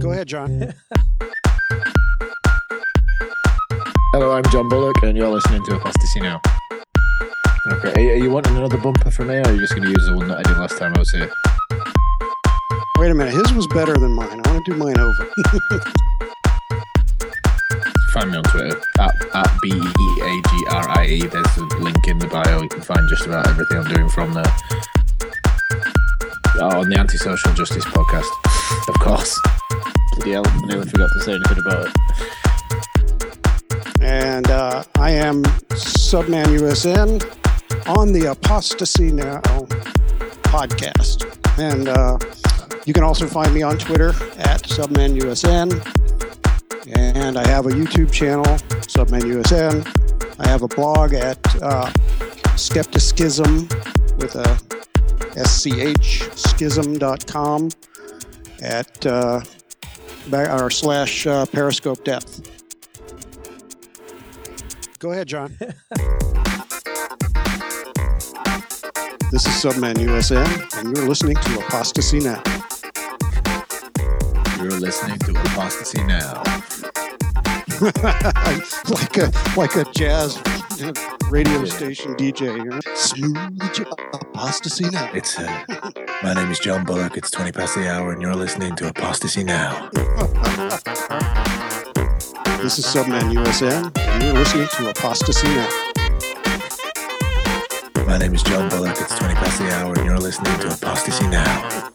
Go ahead, John. Hello, I'm John Bullock, and you're listening to Apostasy Now. Okay, are, are you wanting another bumper from me, or are you just going to use the one that I did last time I was here? Wait a minute. His was better than mine. I want to do mine over. Find me on Twitter at, at B E A G R I E. There's a link in the bio. You can find just about everything I'm doing from there. Oh, on the Antisocial Justice podcast, of course. Bloody hell, I forgot to say anything about it. and uh, I am Subman USN on the Apostasy Now podcast. And uh, you can also find me on Twitter at Subman USN. And I have a YouTube channel, Subman USN. I have a blog at uh, Skepticism with a SCH schism.com at uh, or slash uh, periscope depth. Go ahead, John. this is Subman USN, and you're listening to Apostasy Now. You're listening to Apostasy Now. like a like a jazz radio station DJ. You know? Smooth Apostasy Now. It's uh, my name is John Bullock. It's twenty past the hour, and you're listening to Apostasy Now. This is Subman USN, and you're listening to Apostasy Now. My name is John Bullock. It's twenty past the hour, and you're listening to Apostasy Now.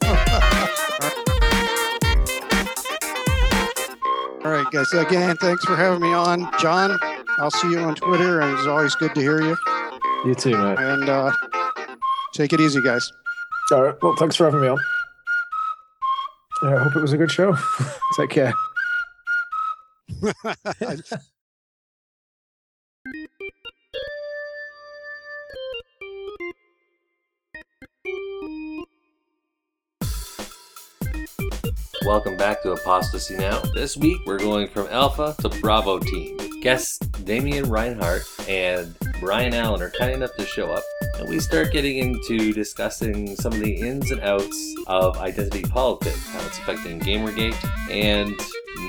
All right, guys. Again, thanks for having me on, John. I'll see you on Twitter, and it's always good to hear you. You too, mate. And uh, take it easy, guys. All right. Well, thanks for having me on. Yeah, I hope it was a good show. Take care. Welcome back to Apostasy Now. This week we're going from Alpha to Bravo team. Guests Damian Reinhardt and Brian Allen are kind enough to show up, and we start getting into discussing some of the ins and outs of identity politics, how it's affecting Gamergate, and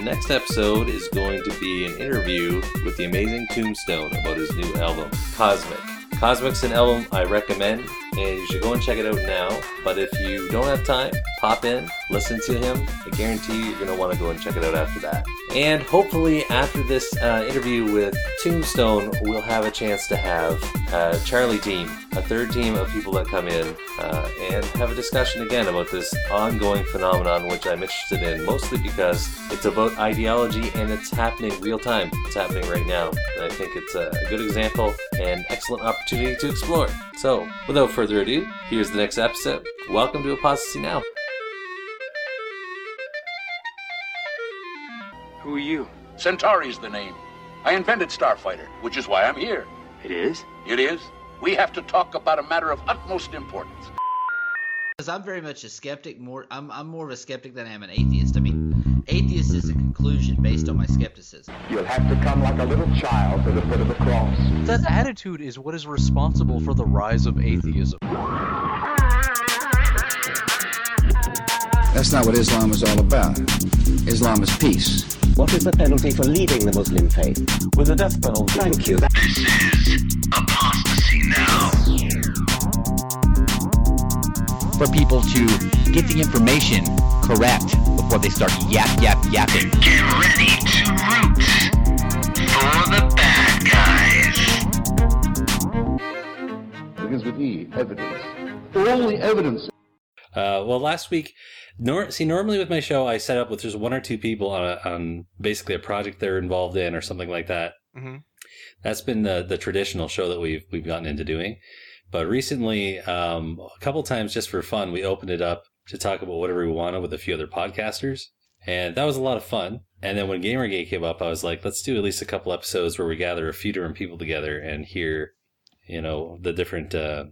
next episode is going to be an interview with the amazing Tombstone about his new album, Cosmic. Cosmic's an album I recommend, and you should go and check it out now. But if you don't have time, pop in, listen to him. I guarantee you, you're going to want to go and check it out after that. And hopefully, after this uh, interview with Tombstone, we'll have a chance to have a Charlie team, a third team of people that come in, uh, and have a discussion again about this ongoing phenomenon, which I'm interested in, mostly because it's about ideology and it's happening real time. It's happening right now. And I think it's a good example and excellent opportunity to explore. So, without further ado, here's the next episode. Welcome to Apostasy Now. Who are you? Centauri's the name. I invented Starfighter, which is why I'm here. It is? It is. We have to talk about a matter of utmost importance. Because I'm very much a skeptic. More, I'm, I'm more of a skeptic than I am an atheist. I mean, atheist is a conclusion based on my skepticism. You'll have to come like a little child to the foot of the cross. That attitude is what is responsible for the rise of atheism. That's not what Islam is all about. Islam is peace. What is the penalty for leaving the Muslim faith? With the death penalty. Thank you. This is Apostasy Now. For people to get the information correct before they start yap, yap, yapping. Get ready to root for the bad guys. Begins with E, evidence. All the evidence Uh, well, last week, nor- see, normally with my show, I set up with just one or two people on, a, on basically a project they're involved in or something like that. Mm-hmm. That's been the, the traditional show that we've we've gotten into doing. But recently, um, a couple times just for fun, we opened it up to talk about whatever we wanted with a few other podcasters, and that was a lot of fun. And then when Gamergate came up, I was like, let's do at least a couple episodes where we gather a few different people together and hear, you know, the different uh,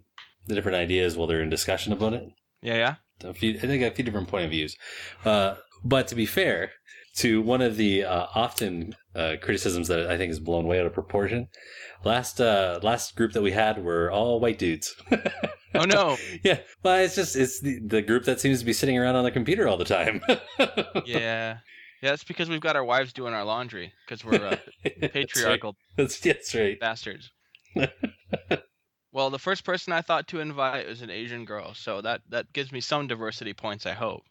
the different ideas while they're in discussion about it Yeah, yeah. A few, I think a few different point of views. Uh, but to be fair to one of the uh, often uh, criticisms that I think is blown way out of proportion, last uh, last group that we had were all white dudes. Oh no. yeah, well, it's just it's the, the group that seems to be sitting around on the computer all the time. yeah. Yeah, it's because we've got our wives doing our laundry because we're uh, patriarchal That's, that's right. bastards. Well, the first person I thought to invite was an Asian girl, so that that gives me some diversity points. I hope.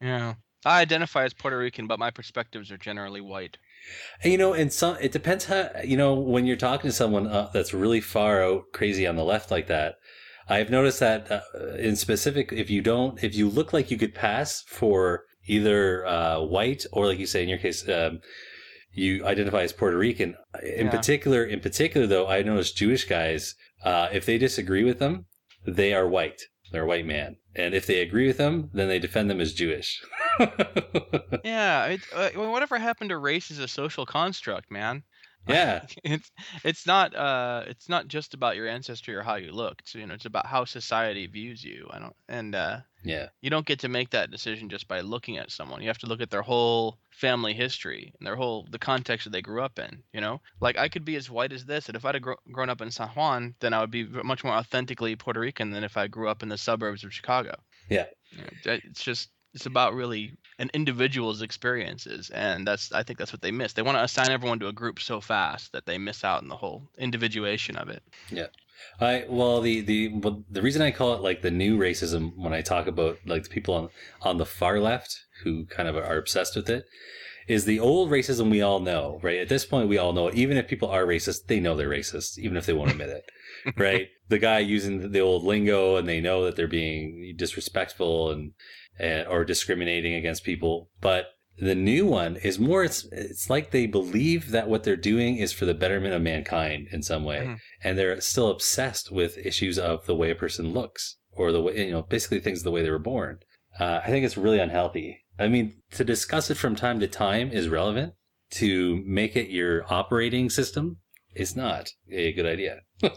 Yeah. I identify as Puerto Rican, but my perspectives are generally white. And, you know, and some it depends how you know when you're talking to someone uh, that's really far out crazy on the left like that. I've noticed that uh, in specific, if you don't, if you look like you could pass for either uh, white or, like you say in your case, um, you identify as Puerto Rican. In Yeah. particular, in particular though, I noticed Jewish guys, uh, if they disagree with them, they are white. They're a white man, and if they agree with them, then they defend them as Jewish. Yeah, it, uh, whatever happened to race is a social construct, man. Yeah. it's it's not uh it's not just about your ancestry or how you look. It's you know it's about how society views you. I don't and uh yeah. you don't get to make that decision just by looking at someone. You have to look at their whole family history and their whole the context that they grew up in. You know, like I could be as white as this, and if I'd have gro- grown up in San Juan, then I would be much more authentically Puerto Rican than if I grew up in the suburbs of Chicago. Yeah. You know, it's just it's about really an individual's experiences, and that's I think that's what they miss. They want to assign everyone to a group so fast that they miss out on the whole individuation of it. Yeah. I well the the well, the reason I call it like the new racism when I talk about like the people on on the far left who kind of are obsessed with it is the old racism we all know, right? At this point we all know it. Even if people are racist, they know they're racist, even if they won't admit it. right? The guy using the old lingo and they know that they're being disrespectful and, and or discriminating against people. But the new one is more it's it's like they believe that what they're doing is for the betterment of mankind in some way. Mhm. and they're still obsessed with issues of the way a person looks or the way you know basically things the way they were born. Uh, i think it's really unhealthy. I mean to discuss it from time to time is relevant. To make it your operating system is not a good idea.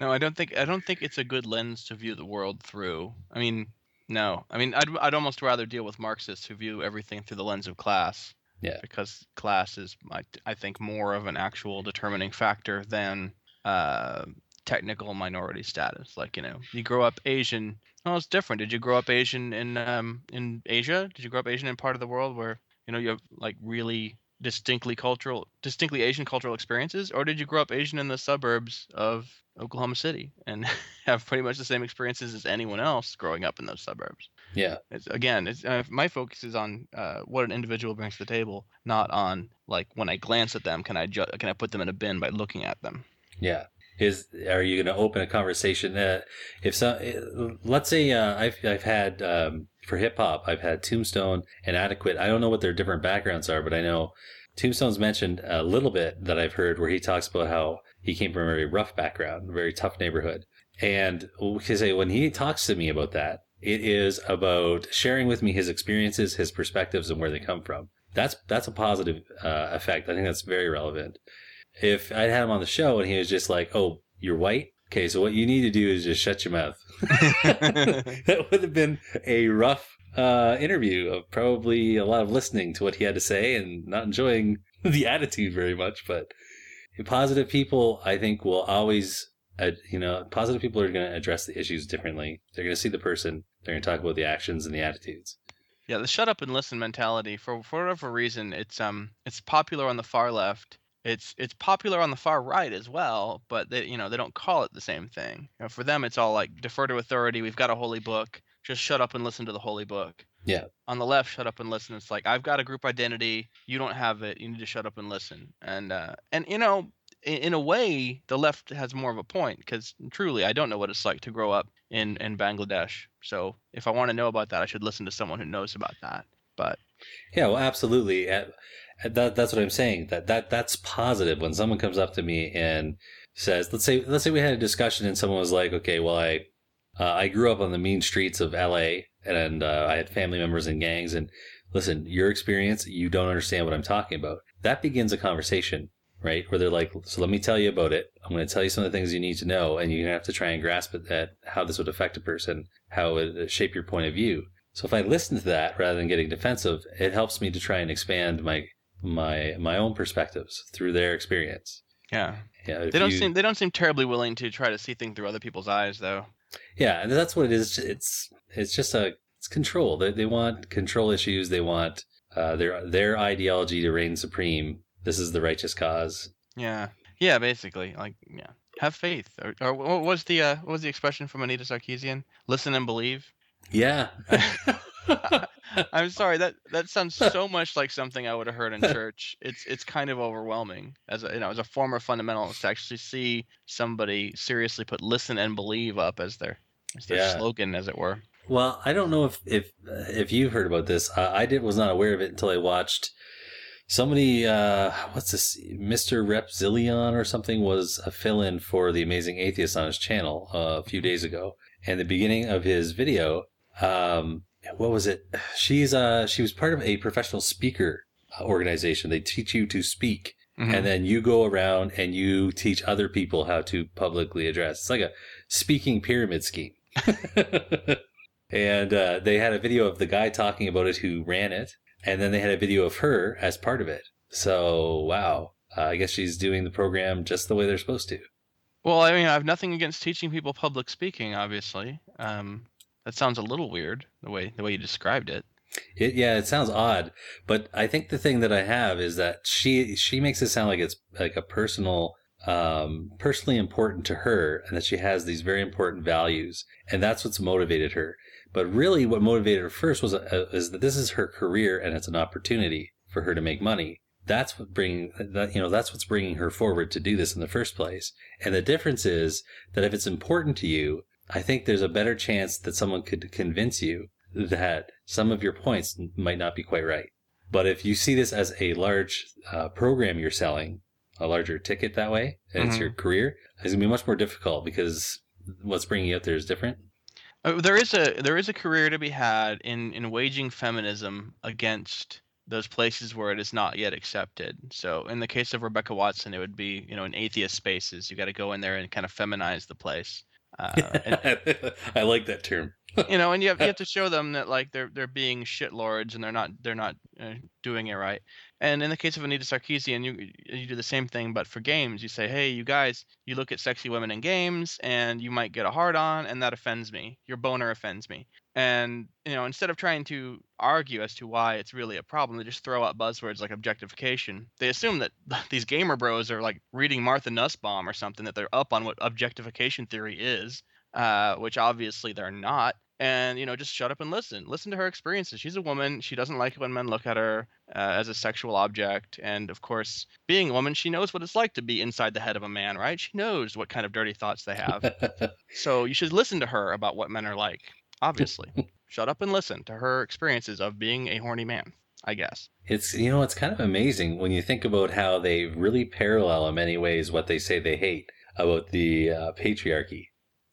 No, I don't think I don't think it's a good lens to view the world through. I mean, no. I mean, I'd I'd almost rather deal with Marxists who view everything through the lens of class. Yeah. Because class is, I, I think, more of an actual determining factor than uh, technical minority status. Like you know, you grow up Asian. Oh, it's different. Did you grow up Asian in um in Asia? Did you grow up Asian in part of the world where you know you have like really distinctly cultural, distinctly Asian cultural experiences, or did you grow up Asian in the suburbs of Oklahoma City and have pretty much the same experiences as anyone else growing up in those suburbs? yeah It's, again, it's, uh, my focus is on uh, what an individual brings to the table, not on like when I glance at them, can I ju- can I put them in a bin by looking at them? Yeah. Is are you going to open a conversation? Uh, if so, uh, let's say uh, I've I've had um, for hip hop, I've had Tombstone and Adequate. I don't know what their different backgrounds are, but I know Tombstone's mentioned a little bit that I've heard where he talks about how he came from a very rough background, a very tough neighborhood, and because when he talks to me about that, it is about sharing with me his experiences, his perspectives, and where they come from. That's that's a positive uh, effect. I think that's very relevant if I'd had him on the show and he was just like, "Oh, you're white." Okay, so what you need to do is just shut your mouth. that would have been a rough uh, interview of probably a lot of listening to what he had to say and not enjoying the attitude very much. But positive people, I think, will always, uh, you know, positive people are going to address the issues differently. They're going to see the person. They're going to talk about the actions and the attitudes. Yeah, the shut up and listen mentality for for whatever reason, it's um it's popular on the far left. It's it's popular on the far right as well, but they you know they don't call it the same thing. You know, for them, it's all like defer to authority. We've got a holy book. Just shut up and listen to the holy book. Yeah. On the left, shut up and listen. It's like I've got a group identity. You don't have it. You need to shut up and listen. And uh, and you know, in, in a way, the left has more of a point because truly, I don't know what it's like to grow up in in Bangladesh. So if I want to know about that, I should listen to someone who knows about that. But Yeah, well, absolutely. That, that's what I'm saying. That that that's positive. When someone comes up to me and says, "Let's say let's say we had a discussion and someone was like, okay, well, I uh, I grew up on the mean streets of L.A. and uh, I had family members in gangs. And listen, your experience, you don't understand what I'm talking about. That begins a conversation, right? Where they're like, so let me tell you about it. I'm going to tell you some of the things you need to know, and you're going to have to try and grasp it that how this would affect a person, how it would shape your point of view. So if I listen to that rather than getting defensive, it helps me to try and expand my my my own perspectives through their experience. yeah, Yeah, they don't you- seem they don't seem terribly willing to try to see things through other people's eyes, though. Yeah, and that's what it is. It's it's just a it's control. They they want control issues. They want uh, their their ideology to reign supreme. This is the righteous cause. Yeah, yeah, basically, like yeah, have faith. Or, or what was the uh, what was the expression from Anita Sarkeesian? Listen and believe. Yeah. I'm sorry that that sounds so much like something I would have heard in church. It's it's kind of overwhelming as a you know as a former fundamentalist to actually see somebody seriously put "listen and believe" up as their as their Yeah. slogan, as it were. Well, I don't know if if if you've heard about this. Uh, I did was not aware of it until I watched somebody. Uh, what's this? Mister Repzillion or something was a fill-in for the Amazing Atheist on his channel uh, a few days ago. And the beginning of his video, um, what was it? She's uh she was part of a professional speaker uh, organization. They teach you to speak. Mhm. And then you go around and you teach other people how to publicly address. It's like a speaking pyramid scheme. and uh, they had a video of the guy talking about it who ran it, and then they had a video of her as part of it. So wow, uh, I guess she's doing the program just the way they're supposed to. Well, I mean, I have nothing against teaching people public speaking. Obviously, um, that sounds a little weird the way the way you described it. It, yeah, it sounds odd, but I think the thing that I have is that she she makes it sound like it's like a personal, um, personally important to her, and that she has these very important values, and that's what's motivated her. But really, what motivated her first was uh, is that this is her career and it's an opportunity for her to make money. That's what bringing that you know that's what's bringing her forward to do this in the first place. And the difference is that if it's important to you, I think there's a better chance that someone could convince you that some of your points might not be quite right. But if you see this as a large uh, program you're selling, a larger ticket that way, and it's Mhm. your career, it's gonna be much more difficult because what's bringing you out there is different. Uh, there is a there is a career to be had in in waging feminism against those places where it is not yet accepted. So in the case of Rebecca Watson, it would be you know in atheist spaces. You got to go in there and kind of feminize the place. Uh, I like that term. You know, and you have, you have to show them that like they're they're being shitlords and they're not they're not uh, doing it right. And in the case of Anita Sarkeesian, you you do the same thing, but for games, you say, hey, you guys, you look at sexy women in games, and you might get a hard on, and that offends me. Your boner offends me. And you know, instead of trying to argue as to why it's really a problem, they just throw out buzzwords like objectification. They assume that these gamer bros are like reading Martha Nussbaum or something, that they're up on what objectification theory is, uh, which obviously they're not. And you know, just shut up and listen. Listen to her experiences. She's a woman. She doesn't like it when men look at her uh, as a sexual object. And of course, being a woman, she knows what it's like to be inside the head of a man, right? She knows what kind of dirty thoughts they have. so you should listen to her about what men are like. Obviously, shut up and listen to her experiences of being a horny man. I guess. It's you know it's kind of amazing when you think about how they really parallel in many ways what they say they hate about the uh, patriarchy.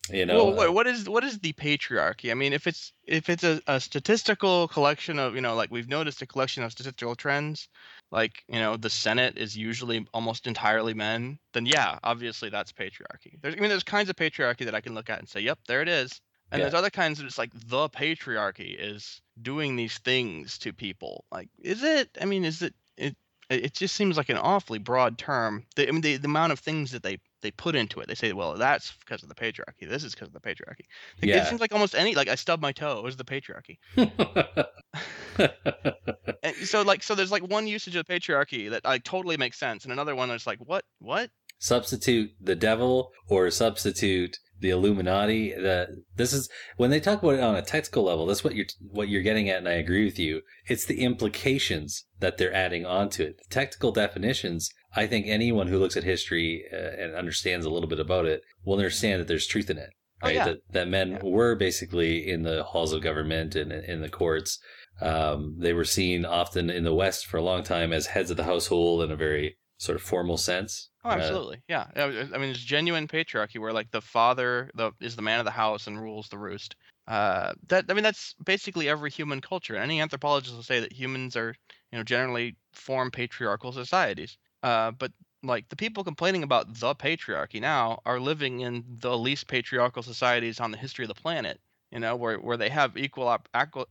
You know, well, what- uh, what is what is the patriarchy? I mean, if it's if it's a, a statistical collection of you know, like we've noticed a collection of statistical trends, like you know, the Senate is usually almost entirely men. Then yeah, obviously that's patriarchy. There's I mean, there's kinds of patriarchy that I can look at and say, yep, there it is. And Yeah. there's other kinds that it's like the patriarchy is doing these things to people. Like, is it? I mean, is it? It it just seems like an awfully broad term. The, I mean, the, the amount of things that they they put into it. They say, well, that's because of the patriarchy. This is because of the patriarchy. Like, Yeah. It seems like almost any like I stubbed my toe is the patriarchy. And so like so there's like one usage of the patriarchy that like totally makes sense, and another one that's like what what substitute the devil or substitute the Illuminati. The this is when they talk about it on a technical level. That's what you're what you're getting at, and I agree with you. It's the implications that they're adding onto it. The technical definitions. I think anyone who looks at history uh, and understands a little bit about it will understand that there's truth in it. Oh, yeah. That that men were basically in the halls of government and in the courts. Um, they were seen often in the West for a long time as heads of the household in a very sort of formal sense. Oh, Uh, absolutely. Yeah. I I mean, it's genuine patriarchy where like the father the is the man of the house and rules the roost. Uh, that I mean, that's basically every human culture. Any anthropologist will say that humans are, you know, generally form patriarchal societies. Uh, but like the people complaining about the patriarchy now are living in the least patriarchal societies on the history of the planet. You know, where where they have equal op-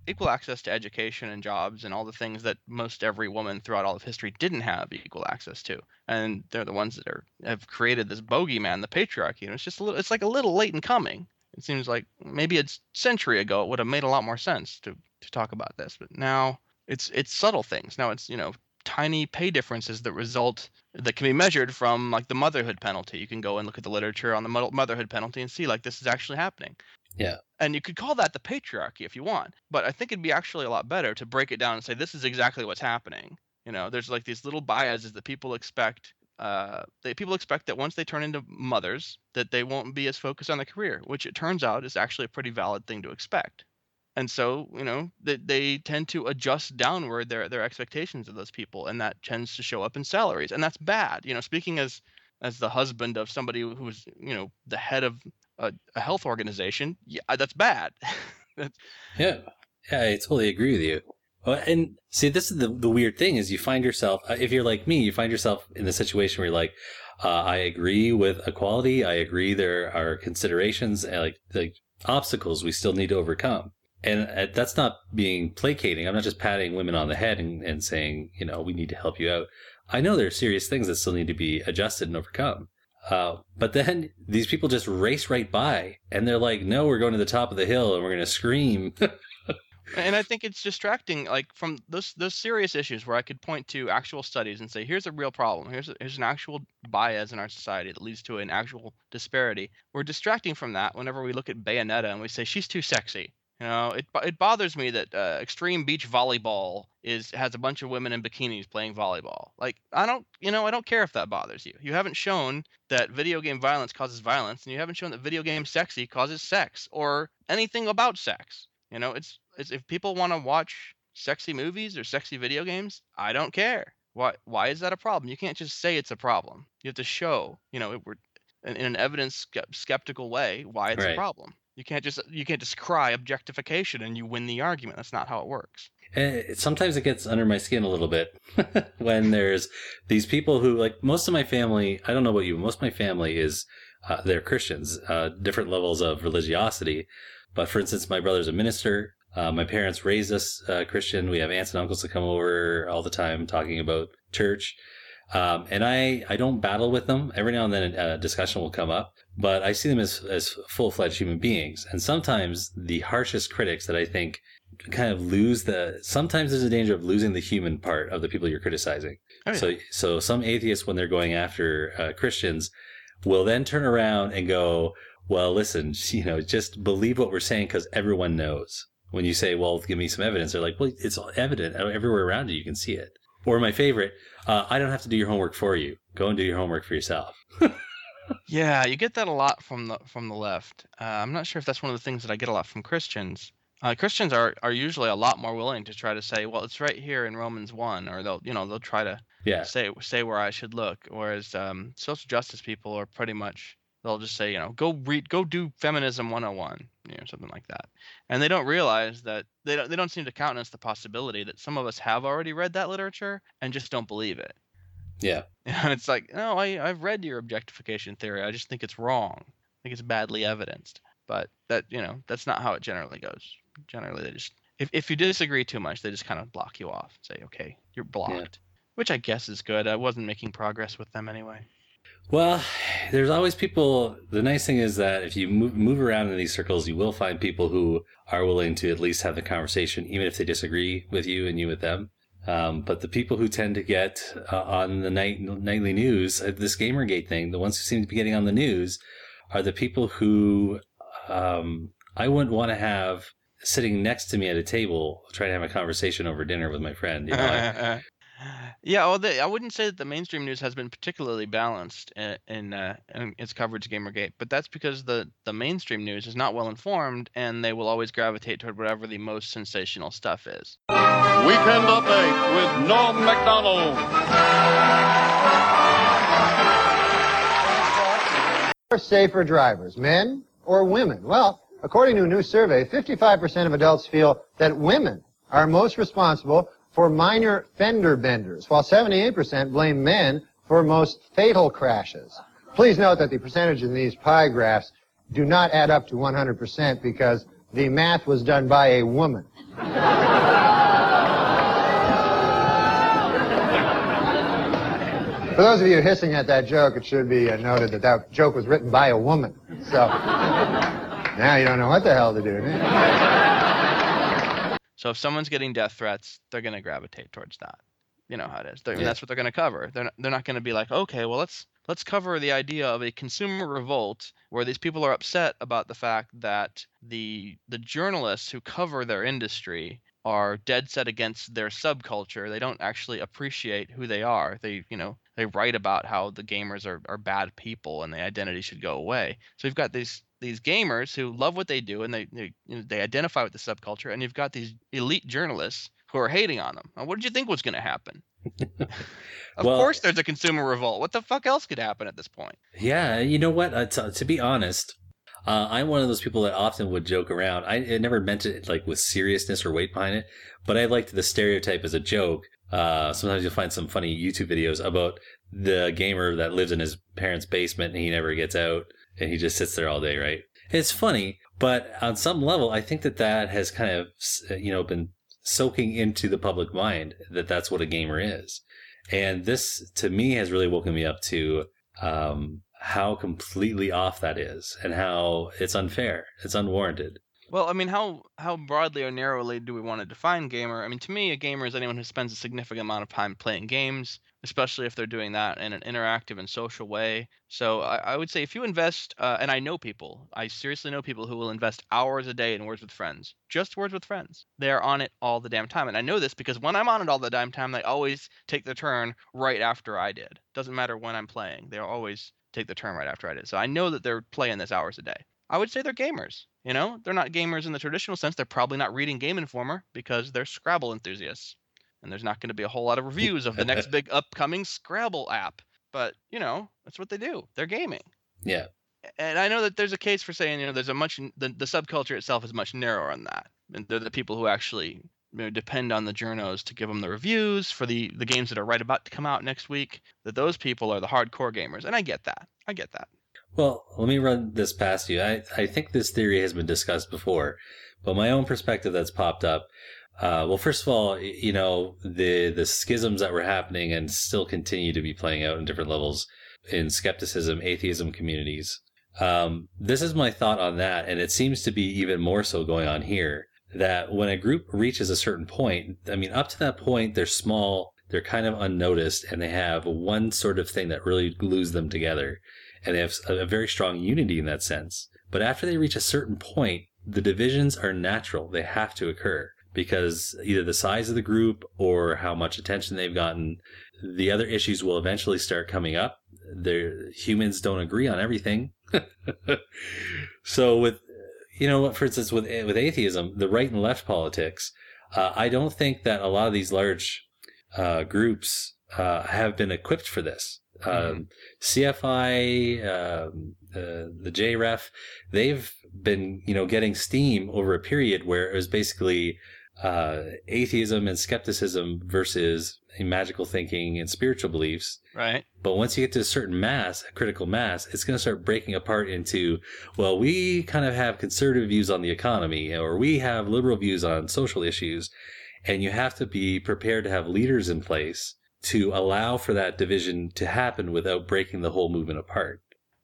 equal access to education and jobs and all the things that most every woman throughout all of history didn't have equal access to and they're the ones that are have created this bogeyman, the patriarchy. And it's just a little, it's like a little late in coming. It seems like maybe a century ago it would have made a lot more sense to to talk about this, but now it's it's subtle things. Now it's you know tiny pay differences that result that can be measured from like the motherhood penalty. You can go and look at the literature on the mo- motherhood penalty and see like this is actually happening. Yeah. And you could call that the patriarchy if you want, but I think it'd be actually a lot better to break it down and say this is exactly what's happening. You know, there's like these little biases that people expect. Uh, they people expect that once they turn into mothers, that they won't be as focused on the career, which it turns out is actually a pretty valid thing to expect. And so, you know, they, they tend to adjust downward their their expectations of those people, and that tends to show up in salaries, and that's bad. You know, speaking as as the husband of somebody who's you know the head of a, a health organization, yeah, that's bad. Yeah, yeah, I totally agree with you. And see, this is the the weird thing is you find yourself uh, if you're like me, you find yourself in the situation where you're like, uh, I agree with equality. I agree there are considerations and like like obstacles we still need to overcome. And uh, that's not being placating. I'm not just patting women on the head and, and saying, you know, we need to help you out. I know there are serious things that still need to be adjusted and overcome. Uh, but then these people just race right by and they're like, no, we're going to the top of the hill and we're going to scream. and I think it's distracting, like from those those serious issues where I could point to actual studies and say, here's a real problem. Here's a, here's an actual bias in our society that leads to an actual disparity. We're distracting from that whenever we look at Bayonetta and we say she's too sexy. You know, it it bothers me that uh, extreme beach volleyball is has a bunch of women in bikinis playing volleyball. Like, I don't, you know, I don't care if that bothers you. You haven't shown that video game violence causes violence, and you haven't shown that video game sexy causes sex or anything about sex. You know, it's it's if people want to watch sexy movies or sexy video games, I don't care. Why why is that a problem? You can't just say it's a problem. You have to show, you know, it, we're in, in an evidence skeptical way why it's Right. a problem. You can't just you can't just cry objectification and you win the argument. That's not how it works. And sometimes it gets under my skin a little bit when there's these people who like most of my family i don't know about you most of my family is uh, they're christians uh, different levels of religiosity but for instance my brother's a minister uh, my parents raised us uh, christian we have aunts and uncles that come over all the time talking about church um, and I, I don't battle with them. Every now and then a discussion will come up, but I see them as, as full fledged human beings. And sometimes the harshest critics that I think kind of lose the, sometimes there's a danger of losing the human part of the people you're criticizing. Oh, yeah. So, so some atheists, when they're going after uh, Christians, will then turn around and go, well, listen, you know, just believe what we're saying because everyone knows. When you say, well, give me some evidence, they're like, well, it's all evident everywhere around you. You can see it. Or my favorite, uh, I don't have to do your homework for you. Go and do your homework for yourself. Yeah, you get that a lot from the from the left. Uh, I'm not sure if that's one of the things that I get a lot from Christians. Uh, Christians are, are usually a lot more willing to try to say, well, it's right here in Romans one, or they'll you know they'll try to Yeah. say say where I should look. Whereas um, social justice people are pretty much they'll just say, you know, go read, go do feminism 101, you know, something like that. And they don't realize that they don't they don't seem to countenance the possibility that some of us have already read that literature and just don't believe it. Yeah. And it's like, no, I, I've read your objectification theory. I just think it's wrong. I think it's badly evidenced. But that, you know, that's not how it generally goes. Generally, they just, if, if you disagree too much, they just kind of block you off. and Say, okay, you're blocked. Which I guess is good. I wasn't making progress with them anyway. Well, there's always people. The nice thing is that if you move, move around in these circles, you will find people who are willing to at least have the conversation, even if they disagree with you and you with them. Um, but the people who tend to get uh, on the night, nightly news, uh, this Gamergate thing, the ones who seem to be getting on the news are the people who um, I wouldn't want to have sitting next to me at a table trying to have a conversation over dinner with my friend. You know, yeah, well, the, I wouldn't say that the mainstream news has been particularly balanced in in, uh, in its coverage of Gamergate, but that's because the the mainstream news is not well informed, and they will always gravitate toward whatever the most sensational stuff is. Weekend Update with Norm Macdonald. are safer drivers, men or women? Well, according to a new survey, 55% of adults feel that women are most responsible for minor fender benders, while 78% blame men for most fatal crashes. Please note that the percentage in these pie graphs do not add up to 100% because the math was done by a woman. For those of you hissing at that joke, it should be uh, noted that that joke was written by a woman. So, Now you don't know what the hell to do. So if someone's getting death threats, they're going to gravitate towards that. You know how it is. Yeah. That's what they're going to cover. They're not, they're not going to be like, okay, well let's let's cover the idea of a consumer revolt where these people are upset about the fact that the the journalists who cover their industry are dead set against their subculture. They don't actually appreciate who they are. They, you know, they write about how the gamers are, are bad people and the identity should go away. So you've got these these gamers who love what they do and they they, you know, they identify with the subculture, and you've got these elite journalists who are hating on them. Now, what did you think was going to happen? of Well- course, there's a consumer revolt. What the fuck else could happen at this point? Yeah, you know what? Uh, to, to be honest, uh, I'm one of those people that often would joke around. I, I never meant it like with seriousness or weight behind it, but I liked the stereotype as a joke. Uh, sometimes you'll find some funny YouTube videos about the gamer that lives in his parents' basement and he never gets out and he just sits there all day, right? It's funny, but on some level, I think that that has kind of, you know, been soaking into the public mind that that's what a gamer is. And this, to me, has really woken me up to um, how completely off that is and how it's unfair. It's unwarranted. Well, I mean, how how broadly or narrowly do we want to define gamer? I mean, to me, a gamer is anyone who spends a significant amount of time playing games, especially if they're doing that in an interactive and social way. So I, I would say if you invest, uh, and I know people, I seriously know people who will invest hours a day in Words with Friends, just Words with Friends. They are on it all the damn time, and I know this because when I'm on it all the damn time, they always take their turn right after I did. Doesn't matter when I'm playing, they always take the turn right after I did. So I know that they're playing this hours a day. I would say they're gamers. You know, they're not gamers in the traditional sense. They're probably not reading Game Informer because they're Scrabble enthusiasts. And there's not going to be a whole lot of reviews of the next big upcoming Scrabble app. But, you know, that's what they do. They're gaming. Yeah. And I know that there's a case for saying, you know, there's a much, the, the subculture itself is much narrower on that. And they're the people who actually you know, depend on the journos to give them the reviews for the, the games that are right about to come out next week. That those people are the hardcore gamers. And I get that. I get that. Well, let me run this past you. I, I think this theory has been discussed before, but my own perspective that's popped up. Uh, well, first of all, you know, the, the schisms that were happening and still continue to be playing out in different levels in skepticism, atheism communities. Um, this is my thought on that. And it seems to be even more so going on here that when a group reaches a certain point, I mean, up to that point, they're small, they're kind of unnoticed, and they have one sort of thing that really glues them together and they have a a very strong unity in that sense. But after they reach a certain point, the divisions are natural. They have to occur because either the size of the group or how much attention they've gotten, the other issues will eventually start coming up. They're, humans don't agree on everything. so with, you know, for instance, with, with atheism, the right and left politics, uh, I don't think that a lot of these large uh, groups uh, have been equipped for this. Um, CFI, um, uh, the JREF, they've been, you know, getting steam over a period where it was basically uh, atheism and skepticism versus magical thinking and spiritual beliefs. Right. But once you get to a certain mass, a critical mass, it's going to start breaking apart into, well, we kind of have conservative views on the economy, or we have liberal views on social issues. And you have to be prepared to have leaders in place to allow for that division to happen without breaking the whole movement apart.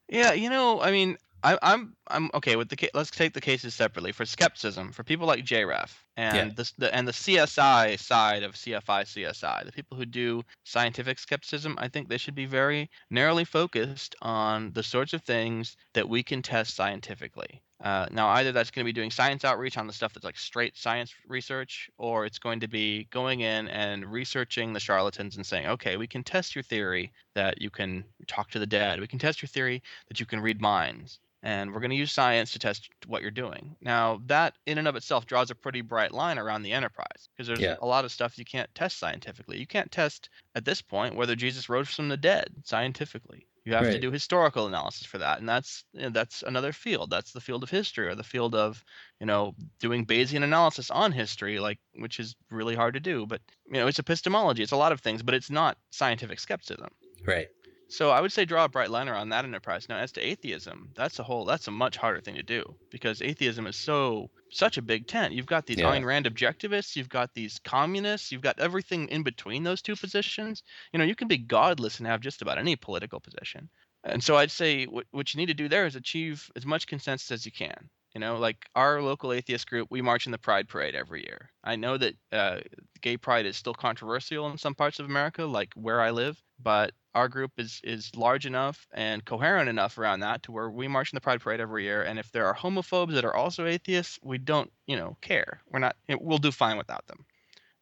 Yeah, you know, I mean, I, I'm I'm okay with the let's take the cases separately for skepticism for people like JREF and Yeah. this the and the CSI side of CFI CSI the people who do scientific skepticism I think they should be very narrowly focused on the sorts of things that we can test scientifically. Uh, now either that's going to be doing science outreach on the stuff that's like straight science research or it's going to be going in and researching the charlatans and saying okay we can test your theory that you can talk to the dead we can test your theory that you can read minds and we're going to use science to test what you're doing. Now, that in and of itself draws a pretty bright line around the enterprise because there's Yeah. a lot of stuff you can't test scientifically. You can't test at this point whether Jesus rose from the dead scientifically. You have to do historical analysis for that, and that's you know, that's another field. That's the field of history or the field of you know doing Bayesian analysis on history, like which is really hard to do. But you know, it's epistemology. It's a lot of things, but it's not scientific skepticism. Right. So I would say draw a bright line around that enterprise. Now, as to atheism, that's a whole that's a much harder thing to do because atheism is so such a big tent. You've got these Yeah. Ayn Rand objectivists, you've got these communists, you've got everything in between those two positions. You know, you can be godless and have just about any political position. And so I'd say what what you need to do there is achieve as much consensus as you can. You know, like our local atheist group, we march in the Pride Parade every year. I know that uh, gay pride is still controversial in some parts of America, like where I live, but our group is is large enough and coherent enough around that to where we march in the Pride Parade every year. And if there are homophobes that are also atheists, we don't, you know, care. We're not. We'll do fine without them.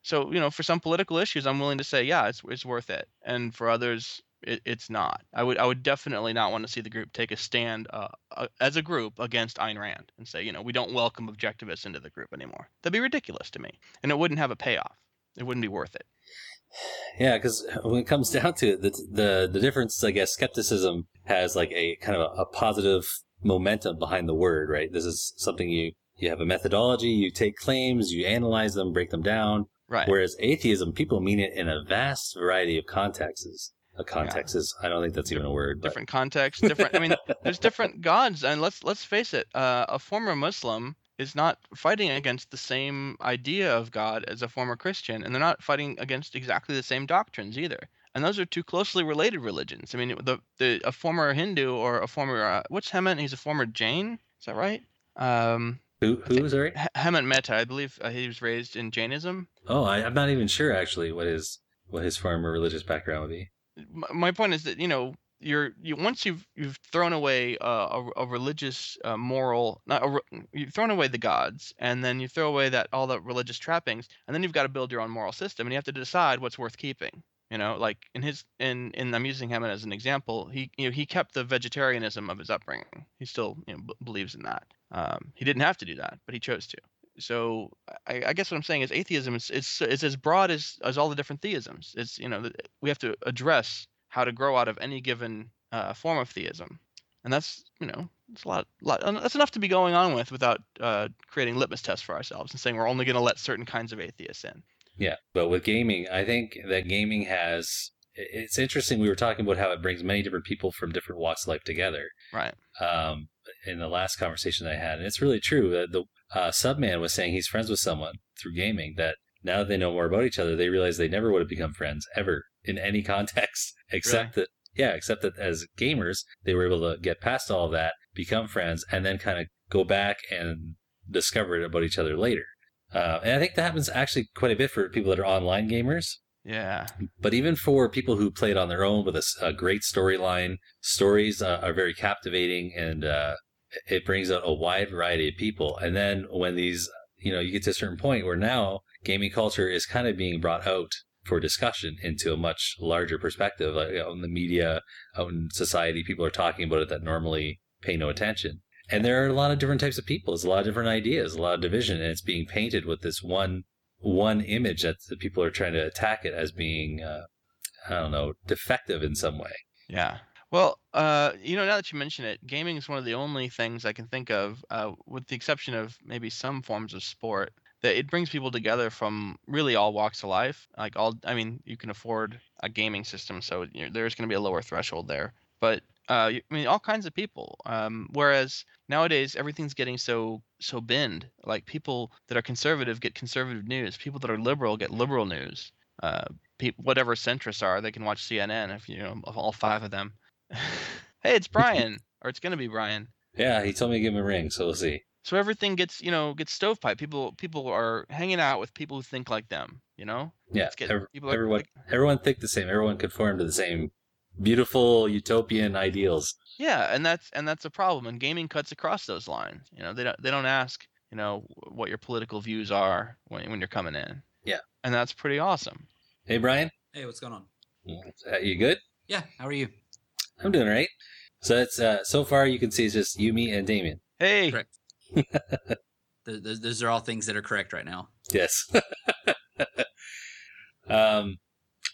So, you know, for some political issues, I'm willing to say, yeah, it's it's worth it. And for others, it, it's not. I would I would definitely not want to see the group take a stand uh, uh, as a group against Ayn Rand and say, you know, we don't welcome objectivists into the group anymore. That'd be ridiculous to me, and it wouldn't have a payoff. It wouldn't be worth it. Yeah, because when it comes down to it, the, the the difference, I guess, skepticism has like a kind of a, a positive momentum behind the word, right? This is something you you have a methodology, you take claims, you analyze them, break them down. Right. Whereas atheism, people mean it in a vast variety of contexts. A context is, I don't think that's even a word. But. Different contexts, different. I mean, there's different gods, and let's let's face it. Uh, a former Muslim is not fighting against the same idea of God as a former Christian, and they're not fighting against exactly the same doctrines either. And those are two closely related religions. I mean, the, the a former Hindu or a former uh, what's Hemant? He's a former Jain. Is that right? Um, who who is that right? Hemant Mehta, I believe uh, he was raised in Jainism. Oh, I, I'm not even sure actually what his what his former religious background would be. My, point is that you know you're you once you've you've thrown away uh, a, a religious uh, moral not a, you've thrown away the gods and then you throw away that all the religious trappings and then you've got to build your own moral system and you have to decide what's worth keeping you know? Like in his in in i'm using him as an example he you know he kept the vegetarianism of his upbringing. He still you know b- believes in that. Um, he didn't have to do that but he chose to so I, I, guess what I'm saying is atheism is it's, it's as broad as, as all the different theisms. It's you know we have to address how to grow out of any given uh, form of theism, and that's you know it's a lot, lot that's enough to be going on with without uh, creating litmus tests for ourselves and saying we're only going to let certain kinds of atheists in. Yeah, but with gaming, I think that gaming has. It's interesting. We were talking about how it brings many different people from different walks of life together. Right. Um, in the last conversation I had, and it's really true. The, the uh, Subman was saying he's friends with someone through gaming that now that they know more about each other, they realize they never would have become friends ever in any context except really? that yeah, except that as gamers, they were able to get past all of that, become friends, and then kind of go back and discover it about each other later. Uh, and I think that happens actually quite a bit for people that are online gamers. Yeah. But even for people who play it on their own with a, a great storyline, stories uh, are very captivating and uh, it brings out a wide variety of people. And then when these, you know, you get to a certain point where now gaming culture is kind of being brought out for discussion into a much larger perspective. Like out in the media, out in society, people are talking about it that normally pay no attention. And there are a lot of different types of people. There's a lot of different ideas, a lot of division, and it's being painted with this one one image that the people are trying to attack it as being, uh, I don't know, defective in some way. Yeah. Well, uh, you know, now that you mention it, gaming is one of the only things I can think of, uh, with the exception of maybe some forms of sport, that it brings people together from really all walks of life. Like all, I mean, you can afford a gaming system, so you there's going to be a lower threshold there. But uh, I mean, all kinds of people. Um, whereas nowadays everything's getting so so binned. Like people that are conservative get conservative news. People that are liberal get liberal news. Uh, pe- whatever centrists are, they can watch CNN. If you know of all five of them. hey, it's Brian, or it's going to be Brian. Yeah, he told me to give him a ring, so we'll see. So everything gets you know gets stovepipe. People people are hanging out with people who think like them. You know. Yeah. Get, every, everyone like, everyone think the same. Everyone conform to the same beautiful utopian ideals. Yeah, and that's and that's a problem. And gaming cuts across those lines. You know, they don't they don't ask you know what your political views are when when you're coming in. Yeah. And that's pretty awesome. Hey Brian. Hey, what's going on? Uh, you good? Yeah. How are you? I'm doing all right. So it's uh, so far you can see it's just you, me, and Damien. Hey. Correct. those, those are all things that are correct right now. Yes. um,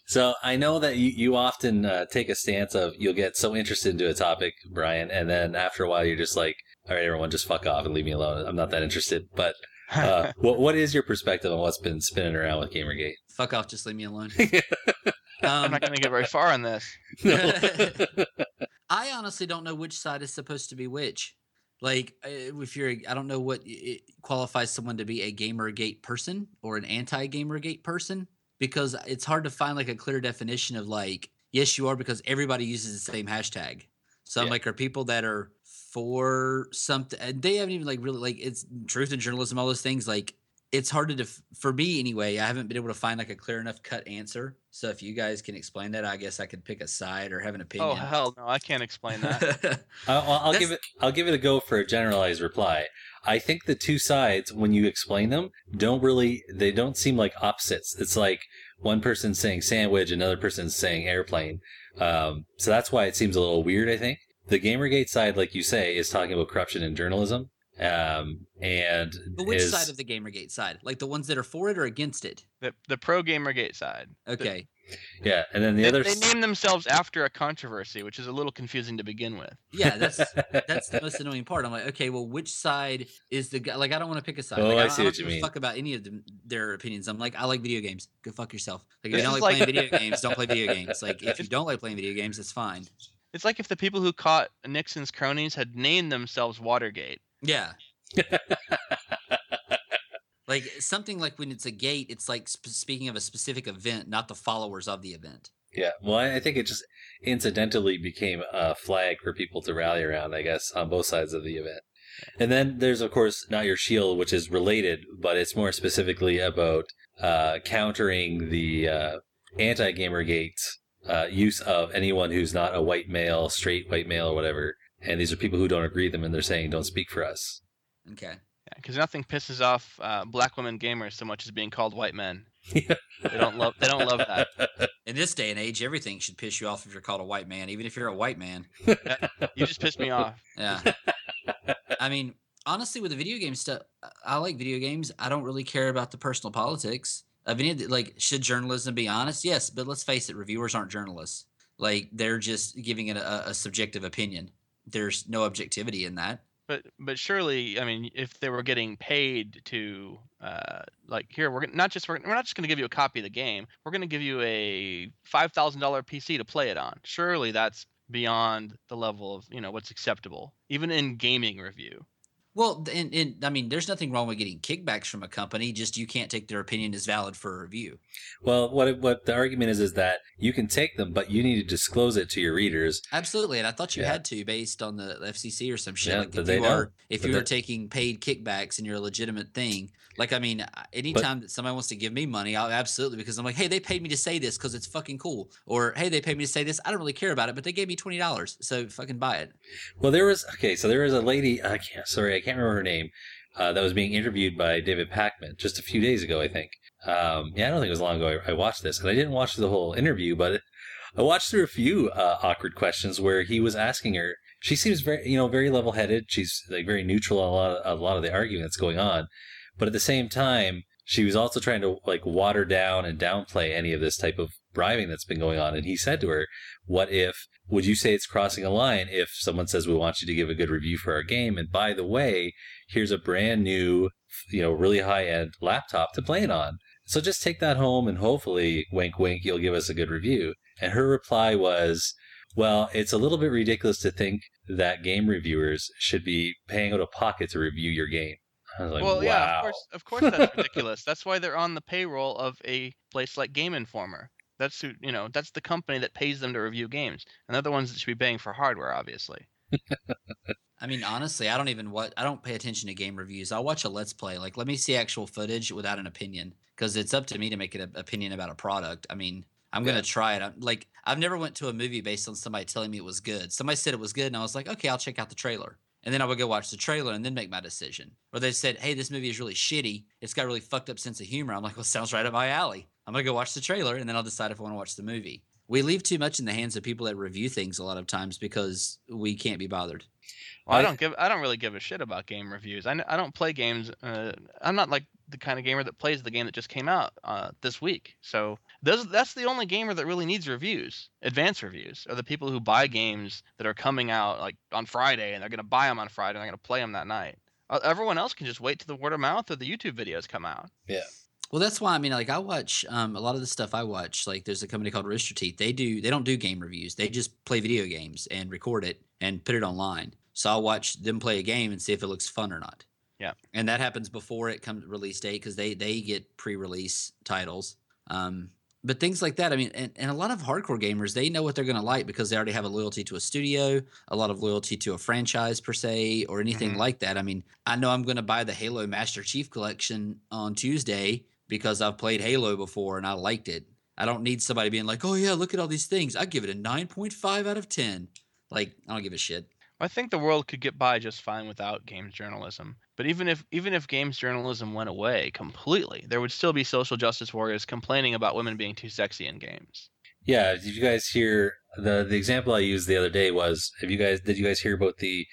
so I know that you, you often uh, take a stance of you'll get so interested into a topic, Brian, and then after a while you're just like, all right, everyone, just fuck off and leave me alone. I'm not that interested. But uh, what what is your perspective on what's been spinning around with GamerGate? Fuck off, just leave me alone. I'm not going to get very far on this. I honestly don't know which side is supposed to be which. Like, uh, if you're, I don't know what qualifies someone to be a GamerGate person or an anti-GamerGate person because it's hard to find like a clear definition of like, yes, you are because everybody uses the same hashtag. So I'm like, are people that are for something. and They haven't even like really like it's truth and journalism, all those things. Like it's hard to def- for me anyway. I haven't been able to find like a clear enough cut answer. So if you guys can explain that, I guess I could pick a side or have an opinion. Oh hell no, I can't explain that. I'll, I'll- I'll give it. I'll give it a go for a generalized reply. I think the two sides, when you explain them, don't really. They don't seem like opposites. It's like one person saying sandwich, another person's saying airplane. Um, so that's why it seems a little weird. I think the GamerGate side, like you say, is talking about corruption in journalism. Um, and But which is, side of the GamerGate side? Like the ones that are for it or against it? the the pro gamergate side. Okay. yeah, and then the They, other. they s- name themselves after a controversy, which is a little confusing to begin with. Yeah, that's that's the most annoying part. I'm like, okay, well, which side is the guy? Like, I don't want to pick a side. Oh, like, I don't, see don't what you mean. Fuck about any of them, their opinions. I'm like, I like video games. Go fuck yourself. Like, if This you don't like, like- playing video games, don't play video games. Like, if you don't like playing video games, it's fine. It's like if the people who caught Nixon's cronies had named themselves Watergate. Yeah. like something like when it's a gate, it's like sp- speaking of a specific event, not the followers of the event. Yeah, well, I think it just incidentally became a flag for people to rally around, I guess, on both sides of the event. And then there's, of course, Not Your Shield, which is related, but it's more specifically about uh, countering the uh, anti Gamergate uh, use of anyone who's not a white male, straight white male, or whatever. And these are people who don't agree with them, and they're saying, don't speak for us. Okay. Because nothing pisses off uh, black women gamers so much as being called white men. They don't love. They don't love that. In this day and age, everything should piss you off if you're called a white man, even if you're a white man. You just pissed me off. Yeah. I mean, honestly, with the video game stuff, I- I like video games. I don't really care about the personal politics. I mean, it- like, should journalism be honest? Yes, but let's face it, reviewers aren't journalists. Like, they're just giving it a, a subjective opinion. There's no objectivity in that. But but surely, I mean, if they were getting paid to, uh, like here, we're not just we're, we're not just going to give you a copy of the game. We're going to give you a five thousand dollar PC to play it on. Surely that's beyond the level of you know what's acceptable, even in gaming review. Well, and, and I mean, there's nothing wrong with getting kickbacks from a company. Just you can't take their opinion as valid for a review. Well, what what the argument is is that you can take them, but you need to disclose it to your readers. Absolutely, and I thought you Yeah. had to based on the FCC or some shit. Yeah, like but if they you are if But you are taking paid kickbacks and you're a legitimate thing, like I mean, anytime that somebody wants to give me money, I'll absolutely because I'm like, hey, they paid me to say this because it's fucking cool, or hey, they paid me to say this. I don't really care about it, but they gave me twenty dollars, so fucking buy it. Well, there was okay. So there was a lady. I can't. Sorry, I can't remember her name. Uh, that was being interviewed by David Pakman just a few days ago, I think. Um, yeah, I don't think it was long ago. I, I watched this, and I didn't watch the whole interview, but I watched through a few uh, awkward questions where he was asking her. She seems very, you know, very level-headed. She's like very neutral on a lot of, a lot of the argument that's going on, but at the same time, she was also trying to like water down and downplay any of this type of bribing that's been going on. And he said to her, "What if? Would you say it's crossing a line if someone says we want you to give a good review for our game? And by the way, here's a brand new, you know, really high-end laptop to play it on. So just take that home and hopefully, wink, wink, you'll give us a good review." And her reply was, "Well, it's a little bit ridiculous to think that game reviewers should be paying out of pocket to review your game." I was like, well, "Wow." yeah, of course, of course, that's ridiculous. That's why they're on the payroll of a place like Game Informer. That's who, you know, that's the company that pays them to review games, and they're the ones that should be paying for hardware, obviously. I mean, honestly, I don't even what I don't pay attention to game reviews. I'll watch a let's play. Like, let me see actual footage without an opinion, because it's up to me to make an opinion about a product. I mean, I'm gonna try it. I'm, like, I've never went to a movie based on somebody telling me it was good. Somebody said it was good, and I was like, okay, I'll check out the trailer. And then I would go watch the trailer and then make my decision. Or they said, hey, this movie is really shitty. It's got a really fucked up sense of humor. I'm like, well, sounds right up my alley. I'm gonna go watch the trailer, and then I'll decide if I want to watch the movie. We leave too much in the hands of people that review things a lot of times because we can't be bothered. Well, I I- don't give, I don't really give a shit about game reviews. I, n- I don't play games. Uh, I'm not like the kind of gamer that plays the game that just came out uh, this week. So those, that's the only gamer that really needs reviews, advanced reviews, are the people who buy games that are coming out like on Friday and they're gonna buy them on Friday and they're gonna play them that night. Uh, everyone else can just wait till the word of mouth or the YouTube videos come out. Yeah. Well, that's why I mean, like I watch um, a lot of the stuff I watch. Like, there's a company called Rooster Teeth. They do they don't do game reviews. They just play video games and record it and put it online. So I'll watch them play a game and see if it looks fun or not. Yeah. And that happens before it comes release date because they they get pre-release titles. Um, but things like that, I mean, and, and a lot of hardcore gamers, they know what they're going to like because they already have a loyalty to a studio, a lot of loyalty to a franchise per se, or anything Mm-hmm. Mhm. like that. I mean, I know I'm going to buy the Halo Master Chief Collection on Tuesday because I've played Halo before and I liked it. I don't need somebody being like, oh, yeah, look at all these things. I give it a 9.5 out of 10. Like, I don't give a shit. I think the world could get by just fine without games journalism. But even if even if games journalism went away completely, there would still be social justice warriors complaining about women being too sexy in games. Yeah, did you guys hear the the example I used the other day was have you guys did you guys hear about the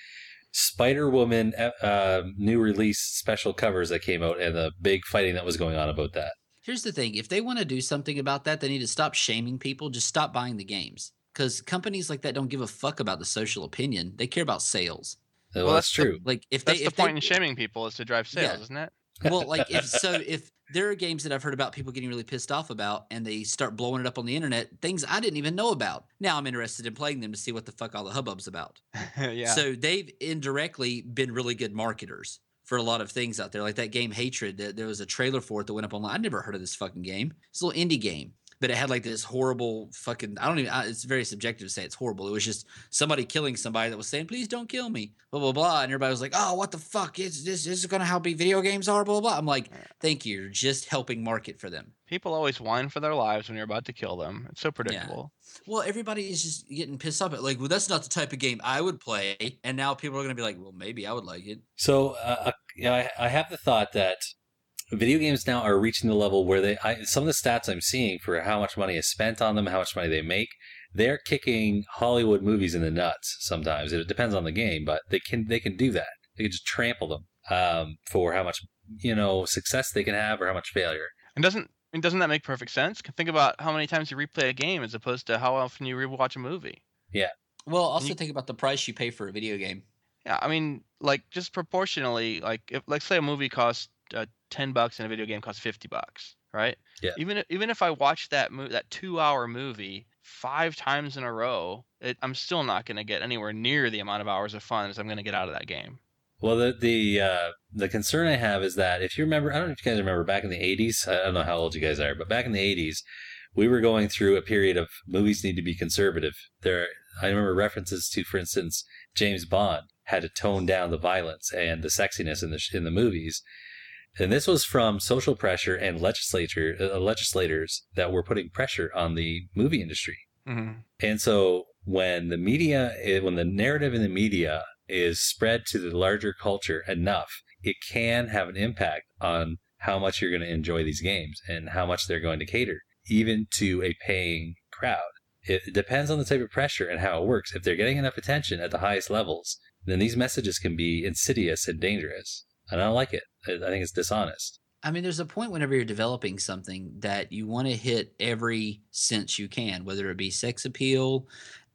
Spider Woman uh, new release special covers that came out and the big fighting that was going on about that? Here's the thing if they want to do something about that, they need to stop shaming people. Just stop buying the games. Because companies like that don't give a fuck about the social opinion. They care about sales. Well, Well, that's that's the- true. Like if That's they, the if they, point in shaming people is to drive sales, Yeah. isn't it? well, like if so, if there are games that I've heard about people getting really pissed off about, and they start blowing it up on the internet, things I didn't even know about. Now I'm interested in playing them to see what the fuck all the hubbub's about. yeah. So they've indirectly been really good marketers for a lot of things out there. Like that game Hatred, that there was a trailer for it that went up online. I never heard of this fucking game. It's a little indie game, but it had like this horrible fucking. I don't even. I, it's very subjective to say it's horrible. It was just somebody killing somebody that was saying, "Please don't kill me," blah blah blah, and everybody was like, "Oh, what the fuck is this? This is gonna how big video games are?" Blah blah. blah. I'm like, thank you. You're just helping market for them. People always whine for their lives when you're about to kill them. It's so predictable. Well, everybody is just getting pissed off at like, well, that's not the type of game I would play, and now people are gonna be like, well, maybe I would like it. So, uh, uh, you know, I, I have the thought that video games now are reaching the level where they, I, some of the stats I'm seeing for how much money is spent on them, how much money they make, they're kicking Hollywood movies in the nuts. Sometimes it depends on the game, but they can they can do that. They can just trample them um, for how much you know success they can have or how much failure. And doesn't and doesn't that make perfect sense? Think about how many times you replay a game as opposed to how often you rewatch a movie. Yeah. Well, also you- think about the price you pay for a video game. Yeah, I mean, like just proportionally, like if like say a movie costs uh, ten bucks and a video game costs fifty bucks, right? Yeah. Even if- even if I watch that mo- that two hour movie five times in a row, it, I'm still not going to get anywhere near the amount of hours of fun as I'm going to get out of that game. Well, the the uh, the concern I have is that if you remember, I don't know if you guys remember back in the '80s. I don't know how old you guys are, but back in the '80s, we were going through a period of movies need to be conservative. There, I remember references to, for instance, James Bond had to tone down the violence and the sexiness in the in the movies, and this was from social pressure and legislature uh, legislators that were putting pressure on the movie industry. Mm-hmm. And so when the media, eh, when the narrative in the media is spread to the larger culture enough, it can have an impact on how much you're going to enjoy these games and how much they're going to cater, even to a paying crowd. It depends on the type of pressure and how it works. If they're getting enough attention at the highest levels, then these messages can be insidious and dangerous. I don't like it. I I think it's dishonest. I mean, there's a point whenever you're developing something that you want to hit every sense you can, whether it be sex appeal,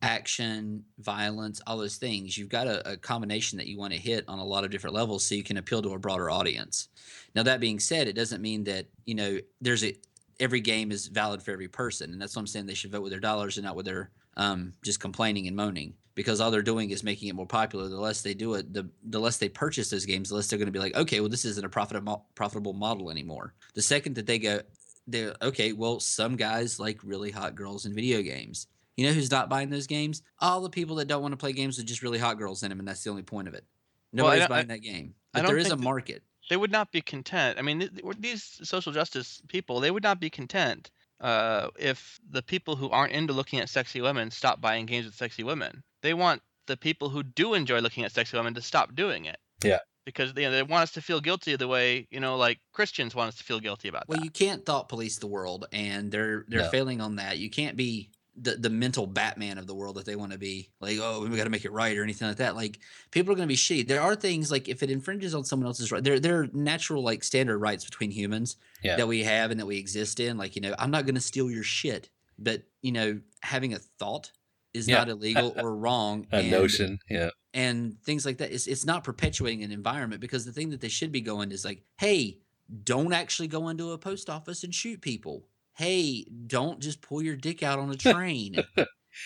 action, violence, all those things. You've got a, a combination that you want to hit on a lot of different levels so you can appeal to a broader audience. Now, that being said, it doesn't mean that, you know, there's a every game is valid for every person. And that's what I'm saying. They should vote with their dollars and not with their um, just complaining and moaning because all they're doing is making it more popular. The less they do it, the, the less they purchase those games, the less they're going to be like, okay, well, this isn't a profitable profitable model anymore. The second that they go, they're okay. Well, some guys like really hot girls in video games. You know who's not buying those games? All the people that don't want to play games with just really hot girls in them, and that's the only point of it. Nobody's I- buying that game, but there is a market. They would not be content. I mean, th- th- these social justice people, they would not be content uh, if the people who aren't into looking at sexy women stop buying games with sexy women. They want the people who do enjoy looking at sexy women to stop doing it Yeah. because they, they want us to feel guilty the way you know, like Christians want us to feel guilty about Well, that. you can't thought police the world, and they're they're No. failing on that. You can't be the the mental Batman of the world that they want to be. Like, oh, we got to make it right or anything like that. Like, people are going to be shitty. There are things like if it infringes on someone else's right, there there are natural like standard rights between humans Yeah. that we have and that we exist in. Like, you know, I'm not going to steal your shit, but you know, having a thought is Yeah. not illegal or wrong. A and- notion. Yeah. and things like that. It's it's not perpetuating an environment because the thing that they should be going is like, hey, don't actually go into a post office and shoot people. Hey, don't just pull your dick out on a train.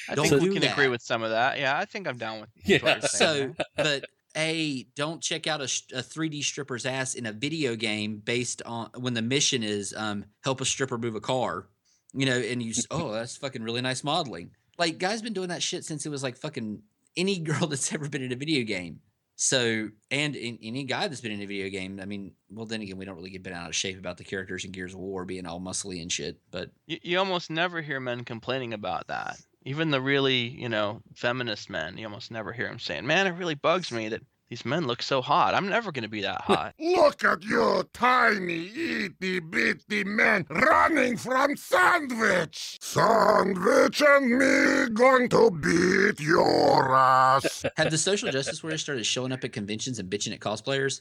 I don't think do we can that. agree with some of that. Yeah, I think I'm down with. with Yeah. what you're saying So, but a don't check out a, a 3D stripper's ass in a video game based on when the mission is um, help a stripper move a car. you know, and you oh that's fucking really nice modeling. Like guys been doing that shit since it was like fucking any girl that's ever been in a video game. So and in, any guy that's been in a video game, I mean, well then again, we don't really get bent out of shape about the characters in Gears of War being all muscly and shit. But You, you almost never hear men complaining about that. Even the really, you know, feminist men, you almost never hear them saying, "Man, it really bugs me that these men look so hot. I'm never going to be that hot." Look at you, tiny, itty bitty man, running from sandwich. Sandwich and me going to beat your ass. have the social justice warriors started showing up at conventions and bitching at cosplayers?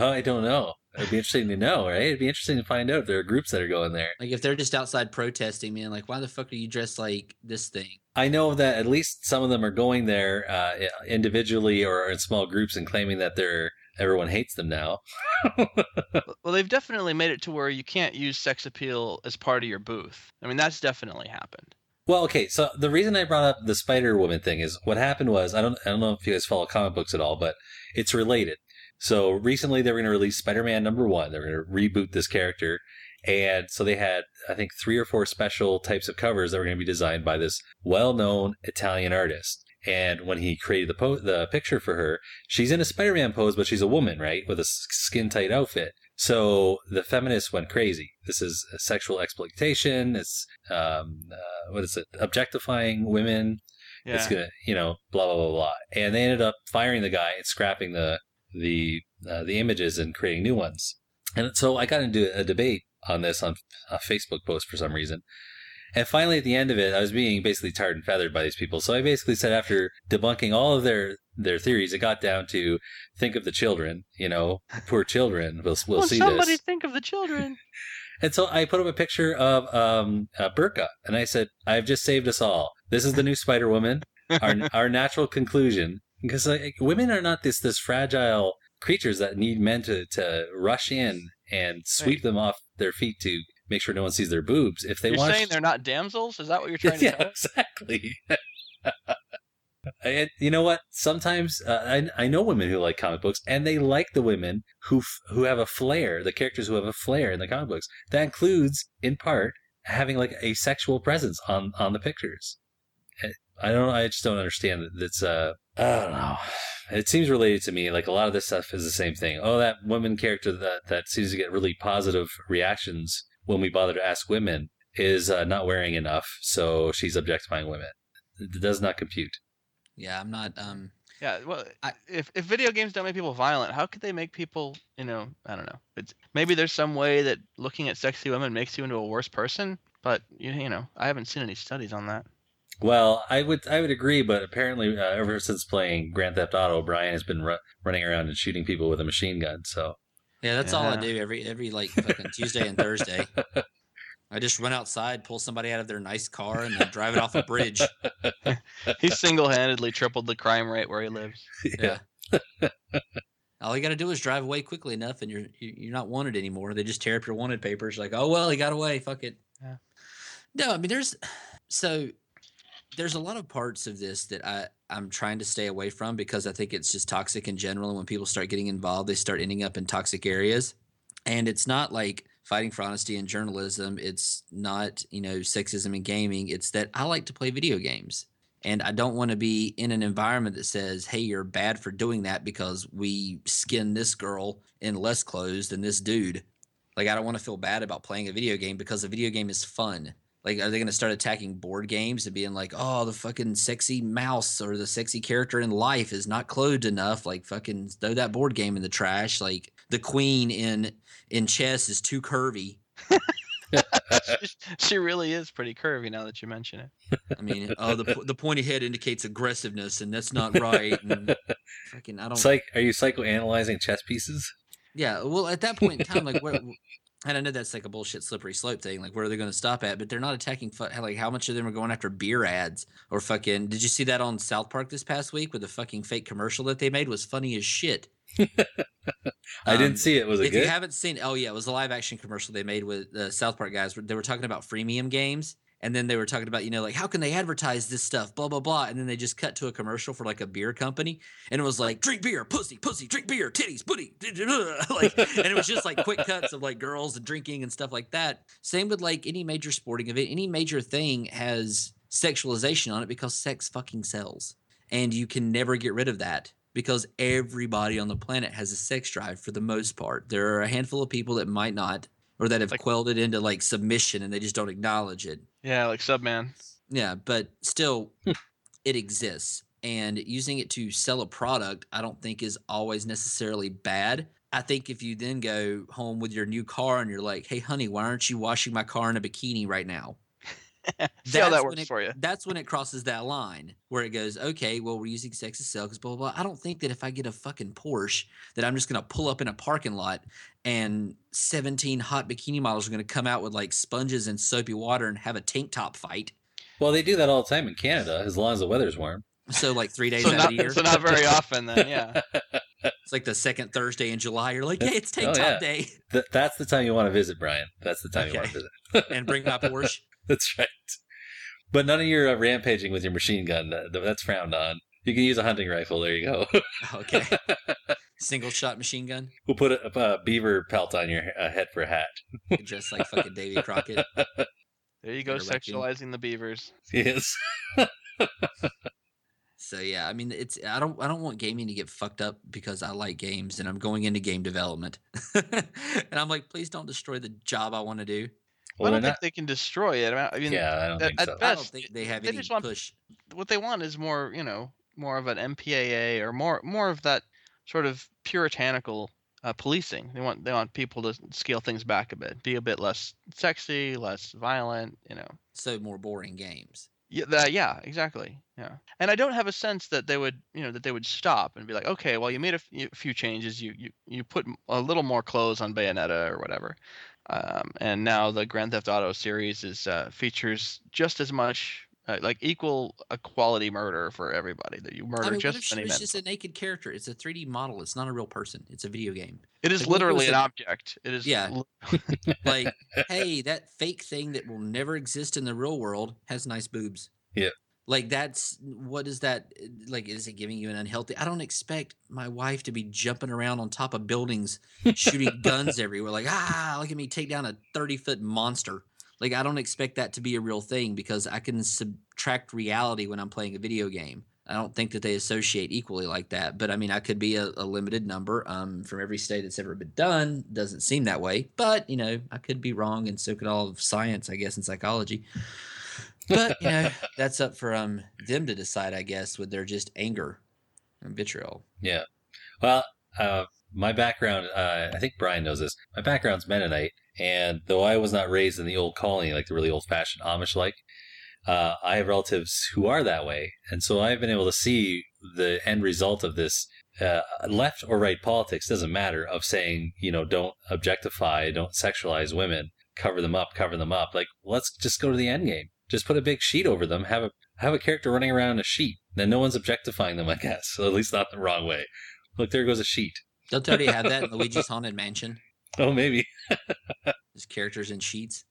Uh, I don't know. It'd be interesting to know, right? It'd be interesting to find out if there are groups that are going there. Like if they're just outside protesting, man, like why the fuck are you dressed like this thing? I know that at least some of them are going there uh, individually or in small groups and claiming that they're everyone hates them now. well, they've definitely made it to where you can't use sex appeal as part of your booth. I mean, that's definitely happened. Well, okay, so the reason I brought up the Spider Woman thing is what happened was I don't I don't know if you guys follow comic books at all, but it's related. So recently they were going to release Spider-Man number 1. They were going to reboot this character and so they had I think 3 or 4 special types of covers that were going to be designed by this well-known Italian artist. And when he created the po- the picture for her, she's in a Spider-Man pose, but she's a woman, right, with a skin tight outfit. So the feminists went crazy. This is sexual exploitation. It's um, uh, what is it? Objectifying women. Yeah. It's gonna, you know, blah blah blah blah. And they ended up firing the guy and scrapping the the uh, the images and creating new ones. And so I got into a debate on this on a Facebook post for some reason. And finally, at the end of it, I was being basically tarred and feathered by these people. So I basically said, after debunking all of their their theories, it got down to think of the children. You know, poor children We'll will Won't see somebody this. think of the children? And so I put up a picture of um, uh, Burka, and I said, "I've just saved us all. This is the new Spider Woman. Our our natural conclusion, because like, women are not this this fragile creatures that need men to to rush in and sweep them off their feet to make sure no one sees their boobs. If they You're want, saying they're not damsels? Is that what you're trying to yeah, tell exactly. And you know what? Sometimes uh, I I know women who like comic books, and they like the women who f- who have a flair, the characters who have a flair in the comic books. That includes, in part, having like a sexual presence on on the pictures. I- I don't. I just don't understand that. That's uh. I don't know. It seems related to me. Like a lot of this stuff is the same thing. Oh, that woman character that that seems to get really positive reactions when we bother to ask women is uh, not wearing enough, so she's objectifying women. It does not compute. Yeah, I'm not. Um, Yeah, well, if if video games don't make people violent, how could they make people, you know, I don't know. It's maybe there's some way that looking at sexy women makes you into a worse person, but you, you know, I haven't seen any studies on that. Well, I would I would agree, but apparently, uh, ever since playing Grand Theft Auto, Brian has been ru- running around and shooting people with a machine gun. So yeah, that's all I do every every like fucking Tuesday and Thursday. I just run outside, pull somebody out of their nice car, and then drive it off a bridge. He single-handedly tripled the crime rate where he lives. Yeah. All you got to do is drive away quickly enough, and you're you're not wanted anymore. They just tear up your wanted papers. Like, oh well, he got away. Fuck it. Yeah. No, I mean, there's so there's a lot of parts of this that I I'm trying to stay away from because I think it's just toxic in general. And when people start getting involved, they start ending up in toxic areas. And it's not like fighting for honesty in journalism. It's not you know sexism in gaming. It's that I like to play video games. And I don't want to be in an environment that says, hey, you're bad for doing that because we skinned this girl in less clothes than this dude. Like, I don't want to feel bad about playing a video game because a video game is fun. Like, are they going to start attacking board games and being like, oh, the fucking sexy mouse or the sexy character in life is not clothed enough? Like, fucking throw that board game in the trash. Like, the queen in in chess is too curvy. she really is pretty curvy now that you mention it. I mean, oh, the po- the pointy head indicates aggressiveness, and that's not right. And fucking, I don't. Psych, are you psychoanalyzing chess pieces? Yeah, well, at that point in time, like where, and I know that's like a bullshit slippery slope thing. Like, where are they going to stop at? But they're not attacking. Fu- like, how much of them are going after beer ads or fucking? Did you see that on South Park this past week? With the fucking fake commercial that they made was funny as shit. I didn't Um, see it. Was it if good? you haven't seen, oh yeah, it was a live action commercial they made with the South Park guys. They were talking about freemium games, and then they were talking about you know like how can they advertise this stuff? Blah blah blah. And then they just cut to a commercial for like a beer company and it was like drink beer pussy pussy drink beer titties booty like and it was just like quick cuts of like girls and drinking and stuff like that. Same with like any major sporting event. Any major thing has sexualization on it because sex fucking sells and you can never get rid of that because everybody on the planet has a sex drive for the most part. There are a handful of people that might not or that have quelled it into like submission and they just don't acknowledge it Yeah, like Subman. yeah, but still, hmm. it exists. And using it to sell a product, I don't think is always necessarily bad. I think if you then go home with your new car and you're like, hey, honey, why aren't you washing my car in a bikini right now? See how that works it- for you. That's when it crosses that line where it goes, okay, well, we're using sex to sell because blah, blah, blah. I don't think that if I get a fucking Porsche, that I'm just going to pull up in a parking lot and 17 hot bikini models are going to come out with like sponges and soapy water and have a tank top fight. Well, they do that all the time in Canada, as long as the weather's warm. So like three days So out not, of the year. so not very often then, yeah. It's like the second Thursday in July. You're like, hey, it's tank Oh, top yeah. day, Th- that's the time you want to visit, Brian. That's the time you want to visit. and bring my Porsche. That's right. But none of your uh, rampaging with your machine gun. Uh, that's frowned on. You can use a hunting rifle. There you go. Okay, single shot machine gun, we'll put a, a beaver pelt on your uh, head for a hat. just like fucking Davy Crockett. There you go, sexualizing the beavers. Yes. So yeah, I mean, it's I don't I don't want gaming to get fucked up because I like games and I'm going into game development, and I'm like, please don't destroy the job I want to do. Well, I don't think they can destroy it. I mean, I mean Yeah, I don't at, think at so. I don't best, think they have they any just want push. what they want is more, you know, more of an MPAA or more more of that sort of puritanical uh, policing. They want they want people to scale things back a bit, be a bit less sexy, less violent, you know. So more boring games. Yeah, that, yeah, exactly. Yeah, and I don't have a sense that they would, you know, that they would stop and be like, okay, well, you made a few, few changes, you you you put a little more clothes on Bayonetta or whatever, um, and now the Grand Theft Auto series is uh, features just as much, uh, like equal equality murder for everybody. That you murder I mean, what just if as she was just a naked character? It's a 3D model. It's not a real person. It's a video game. It is Like, what if it literally an a- object. It is Yeah. li- Like, hey, that fake thing that will never exist in the real world has nice boobs. Yeah. Like that's what is that like? Is it giving you an unhealthy? I don't expect my wife to be jumping around on top of buildings, shooting guns everywhere. Like ah, look at me take down a thirty foot monster. Like I don't expect that to be a real thing because I can subtract reality when I'm playing a video game. I don't think that they associate equally like that. But I mean, I could be a, a limited number um, from every state that's ever been done. Doesn't seem that way, but you know, I could be wrong, and so could all of science, I guess, and psychology. But you know, that's up for um them to decide, I guess, with their just anger and vitriol. Yeah. Well, uh, my background, uh, I think Brian knows this. My background's Mennonite, and though I was not raised in the old colony, like the really old fashioned Amish like, uh, I have relatives who are that way. And so I've been able to see the end result of this uh, left or right politics doesn't matter of saying, you know, don't objectify, don't sexualize women, cover them up, cover them up. Like, let's just go to the end game. Just put a big sheet over them, have a have a character running around in a sheet. Then no one's objectifying them, I guess. So at least not the wrong way. Look, there goes a sheet. Don't they already have that in Luigi's Haunted Mansion? Oh, maybe. His characters in sheets.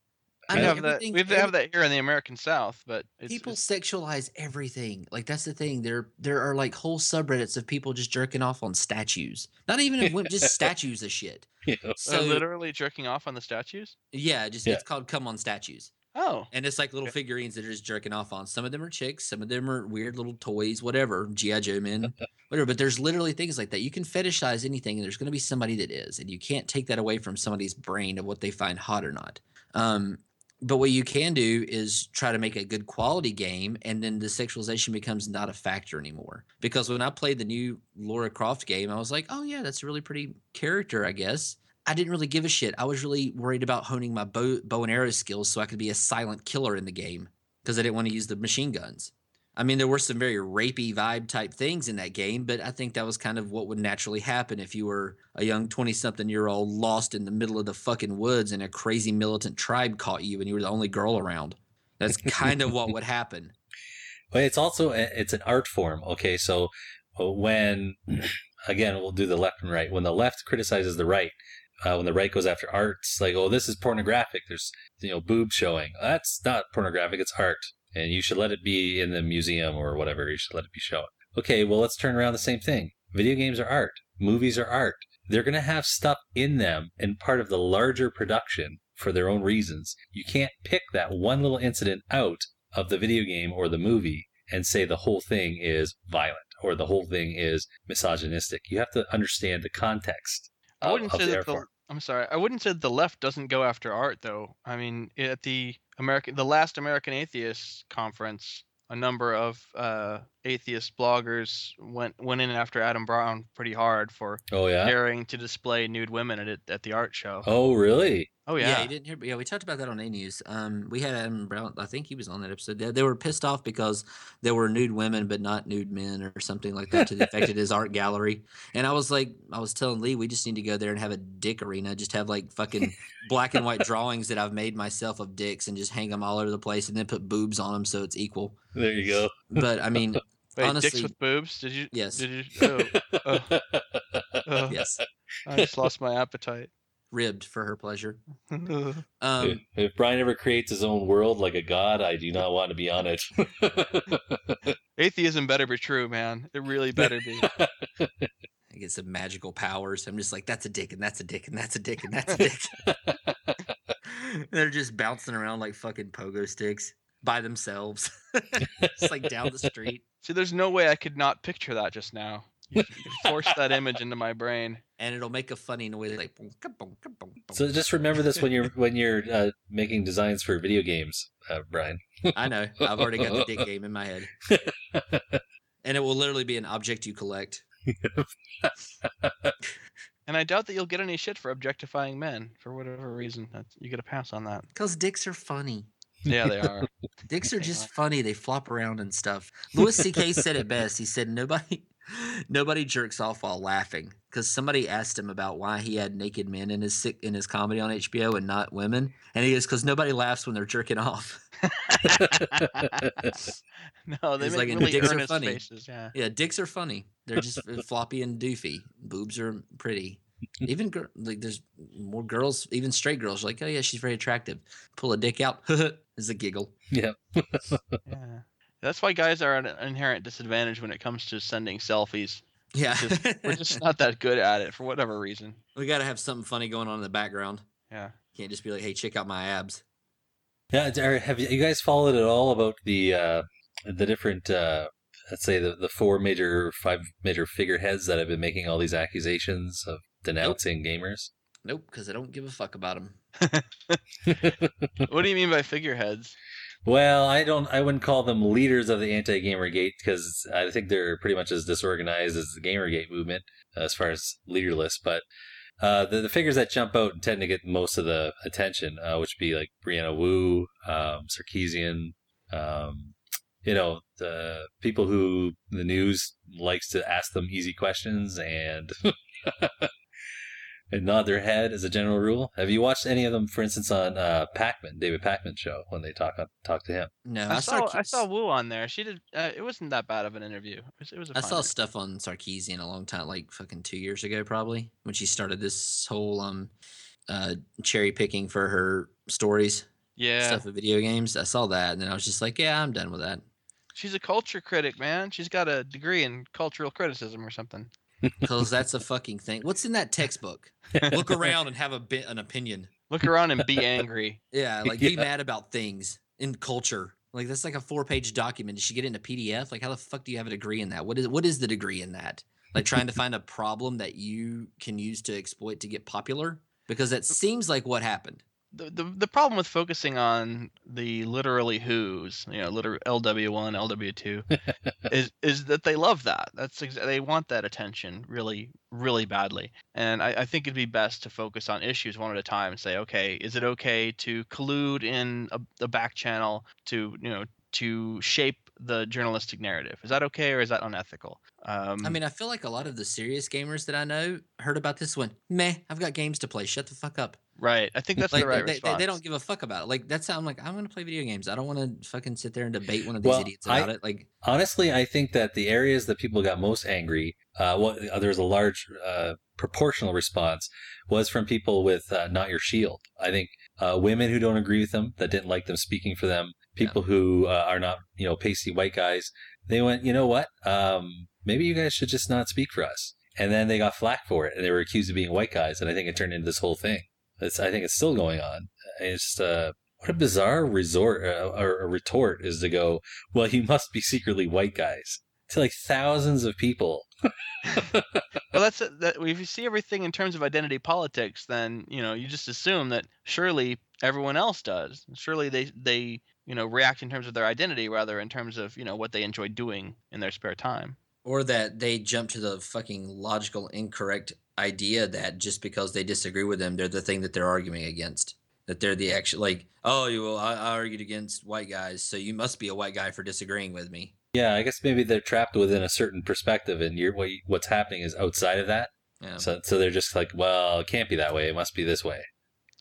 I we have that. We have, to have that here in the American South, but it's, people it's- sexualize everything. Like that's the thing. There there are like whole subreddits of people just jerking off on statues. Not even of women, just statues of shit. Yeah. So uh, literally jerking off on the statues. yeah, just Yeah. it's called come on statues. Oh, And it's like little figurines that are just jerking off on. Some of them are chicks, some of them are weird little toys, whatever, GI Joe men, whatever. But there's literally things like that. You can fetishize anything, and there's going to be somebody that is, and you can't take that away from somebody's brain of what they find hot or not. Um, but what you can do is try to make a good quality game, and then the sexualization becomes not a factor anymore. Because when I played the new Laura Croft game, I was like, oh yeah, that's a really pretty character, I guess. I didn't really give a shit. I was really worried about honing my bow, bow and arrow skills so I could be a silent killer in the game because I didn't want to use the machine guns. I mean, there were some very rapey vibe type things in that game, but I think that was kind of what would naturally happen if you were a young 20 something year old lost in the middle of the fucking woods and a crazy militant tribe caught you and you were the only girl around. That's kind of what would happen. But it's also it's an art form. Okay, so uh, when again we'll do the left and right. When the left criticizes the right, uh, when the right goes after arts, like, oh, this is pornographic. There's you know boobs showing. That's not pornographic. It's art, and you should let it be in the museum or whatever. You should let it be shown. Okay, well, let's turn around the same thing. Video games are art. Movies are art. They're going to have stuff in them and part of the larger production for their own reasons. You can't pick that one little incident out of the video game or the movie and say the whole thing is violent or the whole thing is misogynistic. You have to understand the context. I wouldn't say that the. I'm sorry. I wouldn't say that the left doesn't go after art though. I mean, at the American the last American Atheists conference, a number of uh, atheist bloggers went went in after Adam Brown pretty hard for Oh, yeah? daring to display nude women at it, at the art show. Oh, really? Oh yeah. you didn't hear. Yeah, we talked about that on A News. Um, we had Adam Brown. I think he was on that episode. They, they were pissed off because there were nude women, but not nude men, or something like that, to the effect of his art gallery. And I was like, I was telling Lee, we just need to go there and have a dick arena. Just have like fucking black and white drawings that I've made myself of dicks, and just hang them all over the place, and then put boobs on them so it's equal. There you go. But I mean, Wait, honestly, dicks with boobs? Did you? Yes. Did you? Oh, oh, oh. yes, I just lost my appetite. ribbed for her pleasure. if, Um, if Brian ever creates his own world like a god, I do not want to be on it. Atheism better be true, man. It really better be. I get some magical powers. I'm just like, that's a dick, and that's a dick, and that's a dick, and that's a dick. They're just bouncing around like fucking pogo sticks by themselves. it's like down the street. See, there's no way I could not picture that just now. You, you forced that image into my brain. And it'll make a funny noise like boom, ka, boom, ka, boom, boom. so just remember this when you're when you're uh, making designs for video games, uh, Brian. I know. I've already got the dick game in my head. and it will literally be an object you collect. And I doubt that you'll get any shit for objectifying men for whatever reason. That's, you get a pass on that. Because dicks are funny. Yeah, they are. Dicks are just funny. They flop around and stuff. Louis C.K. said it best. He said nobody nobody jerks off while laughing because somebody asked him about why he had naked men in his in his comedy on HBO and not women, and he goes because nobody laughs when they're jerking off. no, they He's make like, really dicks are funny. faces. Yeah. Yeah, dicks are funny. They're just uh, floppy and doofy. Boobs are pretty. Even gir- like there's more girls, even straight girls, like, oh yeah, she's very attractive. Pull a dick out, is a giggle. Yeah. Yeah. That's why guys are at an inherent disadvantage when it comes to sending selfies. Yeah. Just- we're just not that good at it for whatever reason. We got to have something funny going on in the background. Yeah. Can't just be like, hey, check out my abs. Yeah, have you you guys followed at all about the uh, the different uh, let's say the, the four major five major figureheads that have been making all these accusations of denouncing gamers? Nope, because I don't give a fuck about them. What do you mean by figureheads? Well, I don't. I wouldn't call them leaders of the anti-GamerGate because I think they're pretty much as disorganized as the GamerGate movement uh, as far as leaderless. But uh, the the figures that jump out and tend to get most of the attention, uh, which would be like Brianna Wu, um, Sarkeesian, um, you know, the people who the news likes to ask them easy questions and and nod their head as a general rule. Have you watched any of them, for instance, on uh, Pakman, David Pakman show when they talk talk to him? No, I, I, saw saw I saw Wu on there. She did. Uh, it wasn't that bad of an interview. It was, it was a I saw interview. stuff on Sarkeesian a long time, like fucking two years ago, probably when she started this whole um uh cherry picking for her stories. Yeah. stuff with video games. I saw that, and then I was just like, yeah, I'm done with that. She's a culture critic, man. She's got a degree in cultural criticism or something. Because that's a fucking thing. What's in that textbook? Look around and have a bit an opinion. Look around and be angry. Yeah, like be Yeah. mad about things in culture. Like that's like a four page document. Did she get it in a PDF? Like how the fuck do you have a degree in that? What is what is the degree in that? Like trying to find a problem that you can use to exploit to get popular? Because that seems like what happened. The, the the problem with focusing on the literally who's, you know, liter LW1, LW2, is is that they love that. That's ex- they want that attention really, really badly. And I, I think it'd be best to focus on issues one at a time and say, okay, is it okay to collude in a, a back channel to, you know, to shape the journalistic narrative? Is that okay or is that unethical? Um, I mean, I feel like a lot of the serious gamers that I know heard about this one. Meh, I've got games to play. Shut the fuck up. Right. I think that's like the right they, they, response. they don't give a fuck about it. Like that's how I'm like, I'm gonna play video games. I don't want to fucking sit there and debate one of these Well, idiots I- about it. Like Honestly, I think that the areas that people got most angry uh, what uh, there was a large uh, proportional response was from people with uh, not your shield. I think uh, women who don't agree with them, that didn't like them speaking for them, people who uh, are not you know pasty white guys, they went, you know what, um, maybe you guys should just not speak for us. And then they got flack for it, and they were accused of being white guys, and I think it turned into this whole thing. It's, I think it's still going on. It's just, uh, what a bizarre resort uh, or a retort is to go, well, you must be secretly white guys to like thousands of people. well, that's that. If you see everything in terms of identity politics, then you know you just assume that surely everyone else does. Surely they they you know react in terms of their identity rather in terms of you know what they enjoy doing in their spare time. Or that they jump to the fucking logical incorrect idea that just because they disagree with them, they're the thing that they're arguing against. That they're the actual like, oh, you well, I, I argued against white guys, so you must be a white guy for disagreeing with me. Yeah, I guess maybe they're trapped within a certain perspective, and you're, what, what's happening is outside of that. Yeah. So, so they're just like, well, it can't be that way. It must be this way.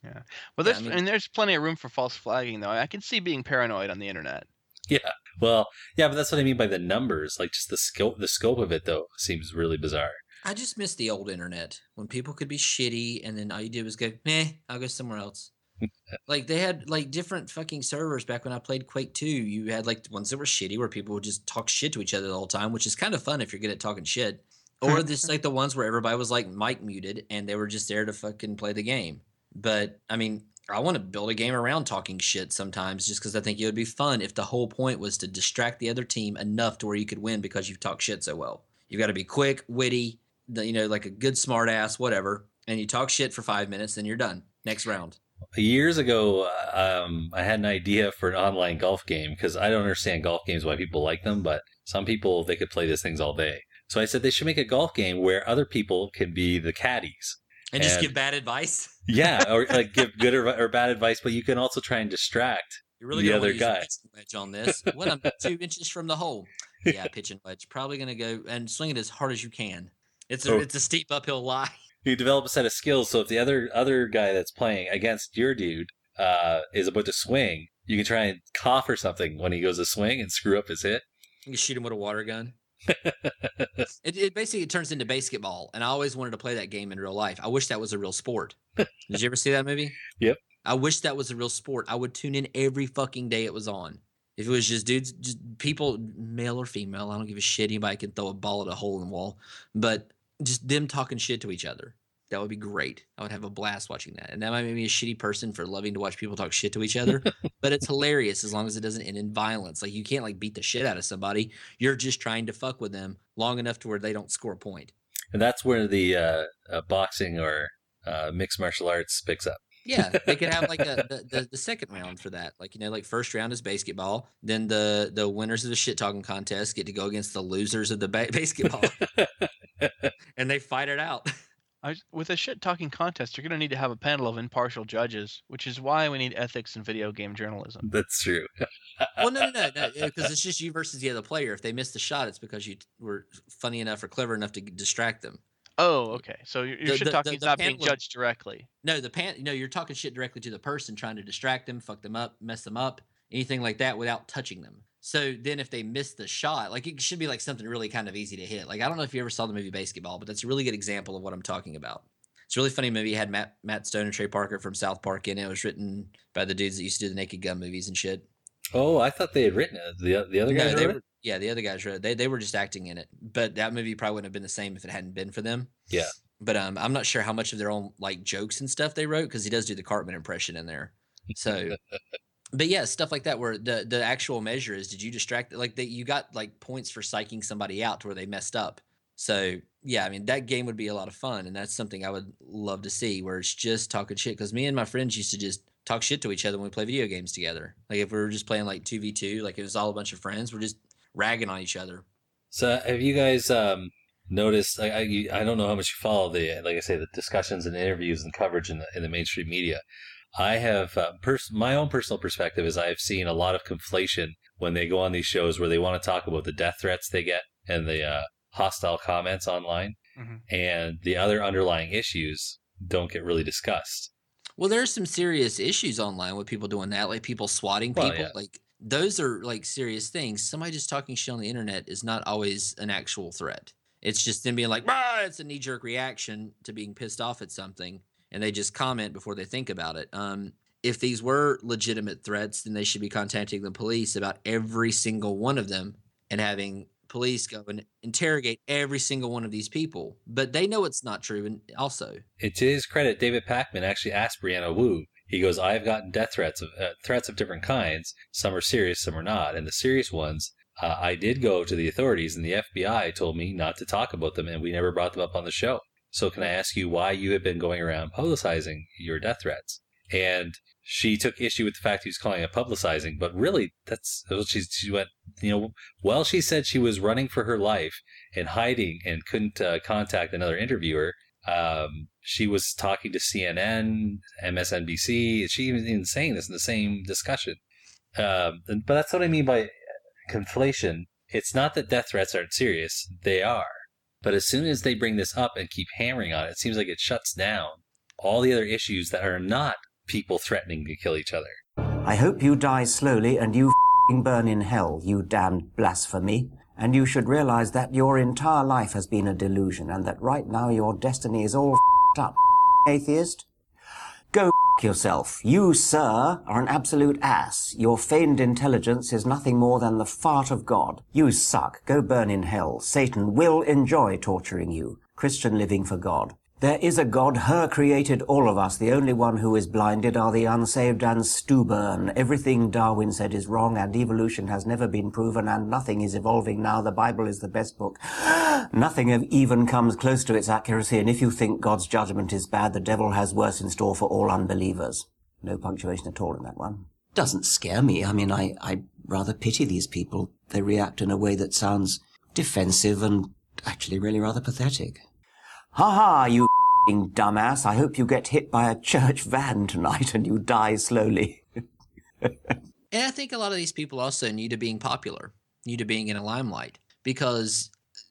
Yeah. Well, there's and there's plenty of room for false flagging, though. I can see being paranoid on the internet. Yeah. Well, yeah, but that's what I mean by the numbers. Like, just the scope, the scope of it, though, seems really bizarre. I just miss the old internet when people could be shitty, and then all you did was go, meh, I'll go somewhere else. like they had like different fucking servers back when I played Quake 2. You had like ones that were shitty where people would just talk shit to each other the whole time, which is kind of fun if you're good at talking shit. Or this like the ones where everybody was like mic muted and they were just there to fucking play the game. But I mean, I want to build a game around talking shit sometimes just because I think it would be fun if the whole point was to distract the other team enough to where you could win because you've talked shit so well. You've got to be quick, witty, you know, like a good smart ass, whatever. And you talk shit for five minutes, then you're done. Next round years ago, um, I had an idea for an online golf game because I don't understand golf games why people like them, but some people they could play these things all day. So I said they should make a golf game where other people can be the caddies and, and just give bad advice. yeah, or like give good or, or, bad advice, but you can also try and distract You're really the other guy. Wedge on this. What I'm two inches from the hole. Yeah, pitching wedge. Probably gonna go and swing it as hard as you can. It's a oh. it's a steep uphill lie you develop a set of skills. So if the other other guy that's playing against your dude uh, is about to swing, you can try and cough or something when he goes to swing and screw up his hit. You shoot him with a water gun. it, it basically turns into basketball, and I always wanted to play that game in real life. I wish that was a real sport. Did you ever see that movie? Yep. I wish that was a real sport. I would tune in every fucking day it was on. If it was just dudes, just people, male or female, I don't give a shit. Anybody can throw a ball at a hole in the wall. But just them talking shit to each other. That would be great. I would have a blast watching that. And that might make me a shitty person for loving to watch people talk shit to each other, but it's hilarious as long as it doesn't end in violence. Like you can't like beat the shit out of somebody. You're just trying to fuck with them long enough to where they don't score a point. And that's where the uh, uh, boxing or uh, mixed martial arts picks up. yeah, they could have like a, the, the, the second round for that. Like you know, like first round is basketball. Then the the winners of the shit talking contest get to go against the losers of the ba- basketball, and they fight it out. I, with a shit talking contest, you're going to need to have a panel of impartial judges, which is why we need ethics in video game journalism. That's true. well, no, no, no, no, because it's just you versus the other player. If they miss the shot, it's because you were funny enough or clever enough to distract them. Oh, okay. So your, your shit talking is not being judged directly. No, the pan. No, you're talking shit directly to the person, trying to distract them, fuck them up, mess them up, anything like that, without touching them. So then if they miss the shot, like it should be like something really kind of easy to hit. Like I don't know if you ever saw the movie BASEketball, but that's a really good example of what I'm talking about. It's a really funny movie. It had Matt Matt Stone and Trey Parker from South Park in it. It was written by the dudes that used to do the Naked Gun movies and shit. Oh, I thought they had written it. The the other guys no, were, Yeah, the other guys wrote it. They they were just acting in it. But that movie probably wouldn't have been the same if it hadn't been for them. Yeah. But um, I'm not sure how much of their own like jokes and stuff they wrote because he does do the Cartman impression in there. So but yeah, stuff like that where the the actual measure is did you distract like that you got like points for psyching somebody out to where they messed up. So yeah, I mean that game would be a lot of fun, and that's something I would love to see where it's just talking shit. Because me and my friends used to just talk shit to each other when we play video games together. Like if we were just playing like two v two, like it was all a bunch of friends, we're just ragging on each other. So have you guys um, noticed? I, I, I don't know how much you follow the like I say the discussions and interviews and coverage in the in the mainstream media. I have uh, pers- my own personal perspective is I've seen a lot of conflation when they go on these shows where they want to talk about the death threats they get and the uh, hostile comments online, mm-hmm. and the other underlying issues don't get really discussed. Well, there are some serious issues online with people doing that, like people swatting people. Well, yeah. Like those are like serious things. Somebody just talking shit on the internet is not always an actual threat. It's just them being like, "Ah," it's a knee jerk reaction to being pissed off at something, and they just comment before they think about it. Um, if these were legitimate threats, then they should be contacting the police about every single one of them and having police go and interrogate every single one of these people. But they know it's not true, and also, And to his credit, David Pakman actually asked Brianna Wu. He goes, "I've gotten death threats of uh, threats of different kinds. Some are serious, some are not. And the serious ones, uh, I did go to the authorities, and the FBI told me not to talk about them, and we never brought them up on the show. So can I ask you why you have been going around publicizing your death threats?" And she took issue with the fact he was calling it publicizing, but really, that's she, she went, you know, well, she said she was running for her life and hiding and couldn't uh, contact another interviewer. Um, she was talking to CNN, MSNBC. She was even saying this in the same discussion. Um, but that's what I mean by conflation. It's not that death threats aren't serious; they are. But as soon as they bring this up and keep hammering on it, it seems like it shuts down all the other issues that are not people threatening to kill each other. I hope you die slowly and you burn in hell, you damned blasphemy. And you should realize that your entire life has been a delusion and that right now your destiny is all up, atheist. Go yourself. You, sir, are an absolute ass. Your feigned intelligence is nothing more than the fart of God. You suck. Go burn in hell. Satan will enjoy torturing you. Christian living for God. There is a God, her created all of us. The only one who is blinded are the unsaved and stubborn. Everything Darwin said is wrong and evolution has never been proven and nothing is evolving now. The Bible is the best book. nothing even comes close to its accuracy and if you think God's judgment is bad, the devil has worse in store for all unbelievers. No punctuation at all in that one. Doesn't scare me. I mean, I, I rather pity these people. They react in a way that sounds defensive and actually really rather pathetic. Ha ha, you f***ing dumbass. I hope you get hit by a church van tonight and you die slowly. And I think a lot of these people also new to being popular, new to being in a limelight, because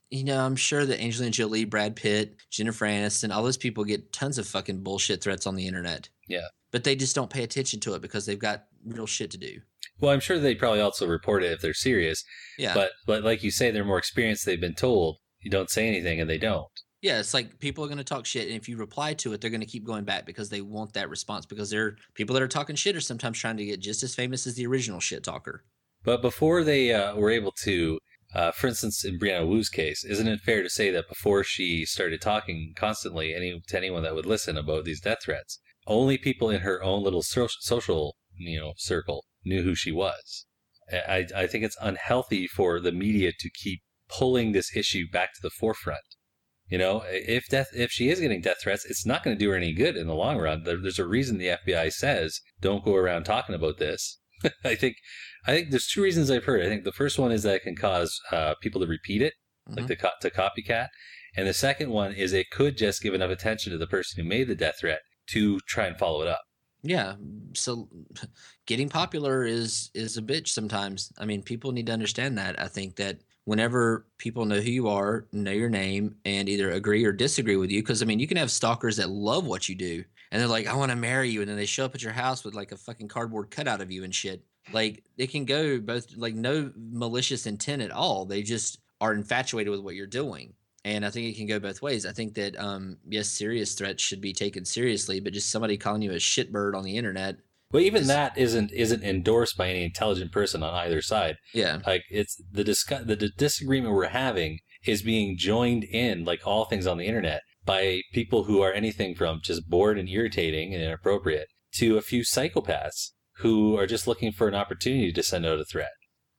you know I'm sure that Angelina Jolie, Brad Pitt, Jennifer Aniston, all those people get tons of fucking bullshit threats on the internet, Yeah. but they just don't pay attention to it because they've got real shit to do. Well, I'm sure they probably also report it if they're serious. Yeah. But but like you say, they're more experienced. They've been told you don't say anything, and they don't. Yeah, it's like people are going to talk shit, and if you reply to it, they're going to keep going back because they want that response. Because they're people that are talking shit are sometimes trying to get just as famous as the original shit talker. But before they uh, were able to, uh, for instance, in Brianna Wu's case, isn't it fair to say that before she started talking constantly any to anyone that would listen about these death threats, only people in her own little so- social you know circle knew who she was. I, I think it's unhealthy for the media to keep pulling this issue back to the forefront. You know, if death, if she is getting death threats, it's not going to do her any good in the long run. There, there's a reason the FBI says don't go around talking about this. I think, I think there's two reasons I've heard. I think the first one is that it can cause uh, people to repeat it, like the co- to copycat, and the second one is it could just give enough attention to the person who made the death threat to try and follow it up. Yeah, mm, so getting popular is is a bitch sometimes. I mean, people need to understand that. I think that whenever people know who you are, know your name, and either agree or disagree with you, because I mean, you can have stalkers that love what you do, and they're like, "I want to marry you," and then they show up at your house with like a fucking cardboard cutout of you and shit. Like it can go both, like no malicious intent at all. They just are infatuated with what you're doing. And I think it can go both ways. I think that um, yes, serious threats should be taken seriously, but just somebody calling you a shitbird on the internet. Well, even that isn't isn't endorsed by any intelligent person on either side. Yeah, like it's the discuss the, the disagreement we're having is being joined in, like all things on the internet, by people who are anything from just bored and irritating and inappropriate to a few psychopaths who are just looking for an opportunity to send out a threat.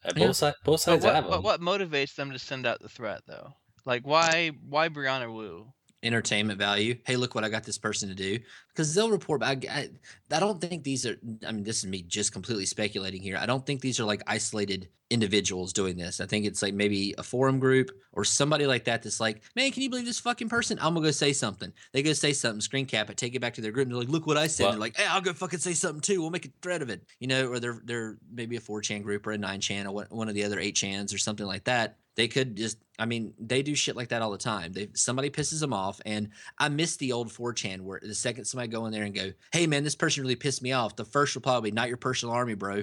And Yeah. both sides both But sides what, have them. what, what motivates them to send out the threat though? Like why why Brianna Wu? entertainment value. Hey, look what I got this person to do. Because they'll report back. I, I don't think these are. I mean, this is me just completely speculating here. I don't think these are like isolated individuals doing this. I think it's like maybe a forum group or somebody like that that's like, man, can you believe this fucking person? I'm gonna go say something. They go say something, screen cap it, take it back to their group, and they're like, look what I said. Well- they're like, hey, I'll go fucking say something too. We'll make a thread of it. You know, or they're they're maybe a four chan group or a nine chan or one- one of the other eight chans or something like that. They could just, I mean, they do shit like that all the time. They somebody pisses them off, and I miss the old 4chan where the second somebody go in there and go, "Hey man, this person really pissed me off," the first reply will be, "Not your personal army, bro."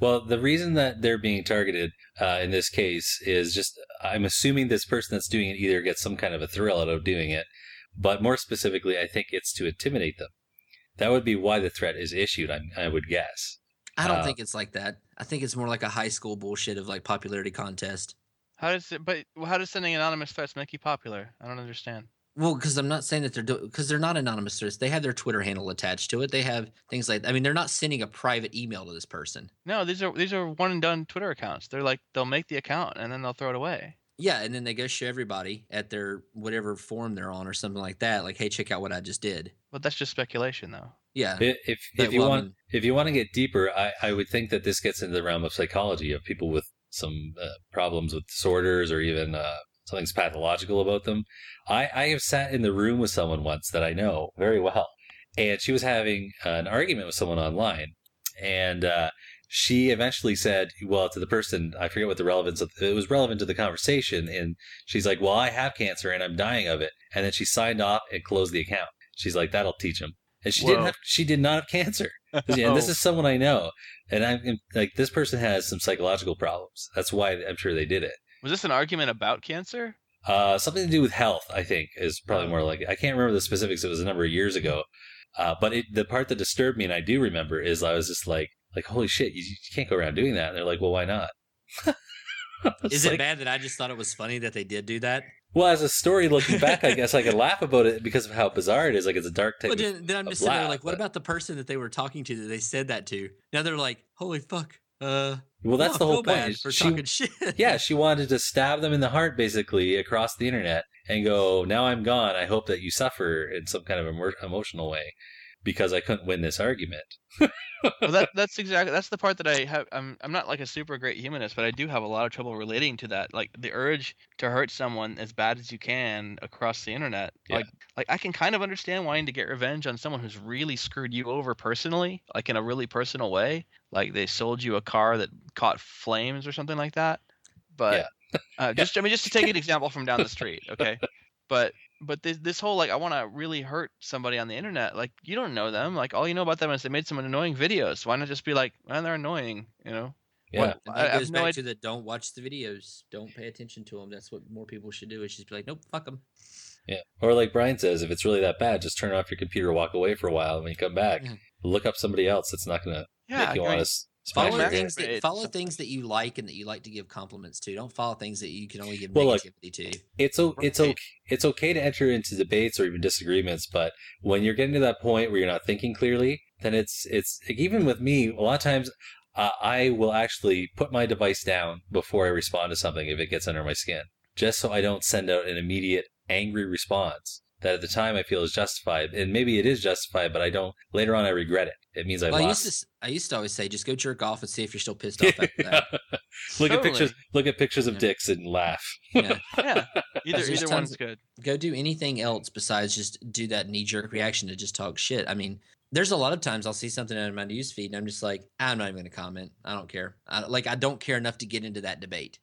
Well, the reason that they're being targeted uh, in this case is just I'm assuming this person that's doing it either gets some kind of a thrill out of doing it, but more specifically, I think it's to intimidate them. That would be why the threat is issued. I, I would guess. I don't Uh, think it's like that. I think it's more like a high school bullshit of like popularity contest. How does it? But how does sending anonymous threats make you popular? I don't understand. Well, because I'm not saying that they're because they're not anonymous threats. They have their Twitter handle attached to it. They have things like I mean, they're not sending a private email to this person. No, these are these are one and done Twitter accounts. They're like they'll make the account and then they'll throw it away. Yeah, and then they go show everybody at their whatever forum they're on or something like that. Like, hey, check out what I just did. But that's just speculation, though. Yeah. I- If if you well, I want mean- if you want to get deeper, I, I would think that this gets into the realm of psychology of people with some uh, problems with disorders or even uh, something's pathological about them. I, I have sat in the room with someone once that I know very well, and she was having an argument with someone online, and uh, she eventually said, "Well, to the person, I forget what the relevance of it was relevant to the conversation," and she's like, "Well, I have cancer and I'm dying of it," and then she signed off and closed the account. She's like, "That'll teach him." And she didn't have. She did not have cancer. And this Oh. is someone I know, and I'm like, this person has some psychological problems. That's why I'm sure they did it. Was this an argument about cancer? Uh, something to do with health, I think, is probably more like. it. I can't remember the specifics. It was a number of years ago, uh, but it, the part that disturbed me, and I do remember, is I was just like, like, holy shit, you, you can't go around doing that. And they're like, well, why not? It's Is it bad that I just thought it was funny that they did do that? Well, as a story looking back, I guess I could laugh about it because of how bizarre it is. Like it's a dark Well, technique. then, then I'm just sitting there like, what but- about the person that they were talking to that they said that to? Now they're like, holy fuck. Uh, Well, that's I the whole point. for She- talking shit. yeah, she wanted to stab them in the heart, basically, across the internet, and go, "Now I'm gone. I hope that you suffer in some kind of emo- emotional way, because I couldn't win this argument." well, that that's exactly that's the part that I have. I'm I'm not like a super great humanist, but I do have a lot of trouble relating to that. Like the urge to hurt someone as bad as you can across the internet. Yeah. Like like I can kind of understand wanting to get revenge on someone who's really screwed you over personally, like in a really personal way. Like they sold you a car that caught flames or something like that. But uh, just I mean, just to take an example from down the street, okay. But but this this whole like I want to really hurt somebody on the internet. Like you don't know them. Like all you know about them is they made some annoying videos. Why not just be like, man, they're annoying, you know? What- I, that I goes have no back idea. to the don't watch the videos, don't pay attention to them. That's what more people should do. Is just be like, nope, fuck them. Yeah, or like Brian says, if it's really that bad, just turn off your computer, walk away for a while, and when you come back, Yeah. look up somebody else that's not going to Yeah, make you want to smash Follow your things that follow things that you like and that you like to give compliments to. Don't follow things that you can only give Well, look, negativity to. it's o- it's okay it's okay to enter into debates or even disagreements, but when you're getting to that point where you're not thinking clearly, then it's it's like, even with me. A lot of times, uh, I will actually put my device down before I respond to something if it gets under my skin, just so I don't send out an immediate angry response that at the time I feel is justified, and maybe it is justified, but I don't. Later on, I regret it. It means I Well, I used to s- I used to always say, just go jerk off and see if you're still pissed off after that. look at pictures. Look at pictures of dicks and laugh. Yeah. Yeah, either There's either tons one's good. Go do anything else besides just do that knee jerk reaction to just talk shit. I mean, there's a lot of times I'll see something in my news feed and I'm just like, I'm not even going to comment. I don't care. I, like, I don't care enough to get into that debate.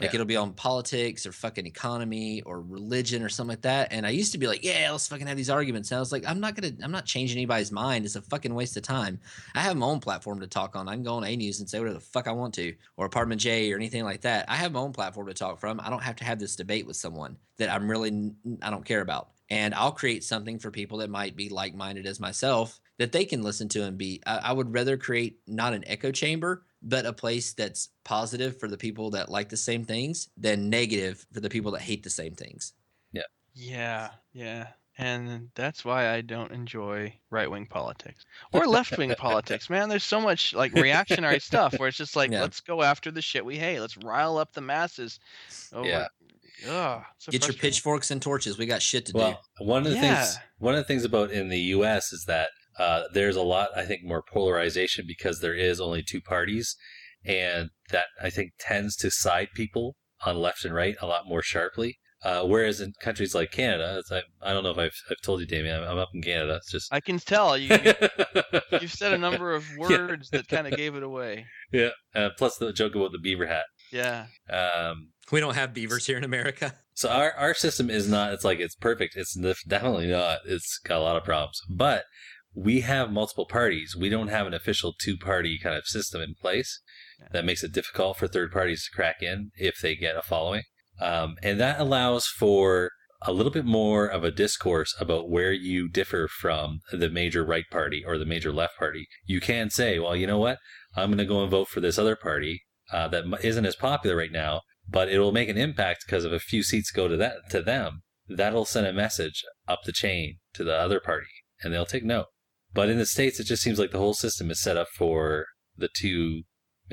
Like, Yeah. it'll be on politics or fucking economy or religion or something like that. And I used to be like, yeah, let's fucking have these arguments. And I was like, I'm not to, I'm not changing anybody's mind. It's a fucking waste of time. I have my own platform to talk on. I can go on A News and say whatever the fuck I want to, or Apartment J or anything like that. I have my own platform to talk from. I don't have to have this debate with someone that I'm really I don't care about. And I'll create something for people that might be like minded as myself that they can listen to and be. I, I would rather create not an echo chamber, but a place that's positive for the people that like the same things than negative for the people that hate the same things. Yeah, yeah. Yeah. And that's why I don't enjoy right wing politics or left wing politics, man. There's so much like reactionary stuff where it's just like, Yeah. let's go after the shit we hate. Let's rile up the masses. over- Yeah. Ugh, so Get your pitchforks and torches. We got shit to do. Well, one of the Yeah. things one of the things about in the U.S. is that uh, there's a lot, I think, more polarization because there is only two parties, and that I think tends to side people on left and right a lot more sharply. Uh, whereas in countries like Canada, it's, I, I don't know if I've, I've told you, Damien, I'm, I'm up in Canada. It's just I can tell you. you you've said a number of words that kind of gave it away. yeah. Uh, plus the joke about the beaver hat. Yeah. Um, we don't have beavers here in America. So our, our system is not, it's like, it's perfect. It's definitely not. It's got a lot of problems. But we have multiple parties. We don't have an official two party kind of system in place that makes it difficult for third parties to crack in if they get a following. Um, and that allows for a little bit more of a discourse about where you differ from the major right party or the major left party. You can say, well, you know what? I'm going to go and vote for this other party uh, that isn't as popular right now, but it'll make an impact because if a few seats go to that to them, that'll send a message up the chain to the other party, and they'll take note. But in the states, it just seems like the whole system is set up for the two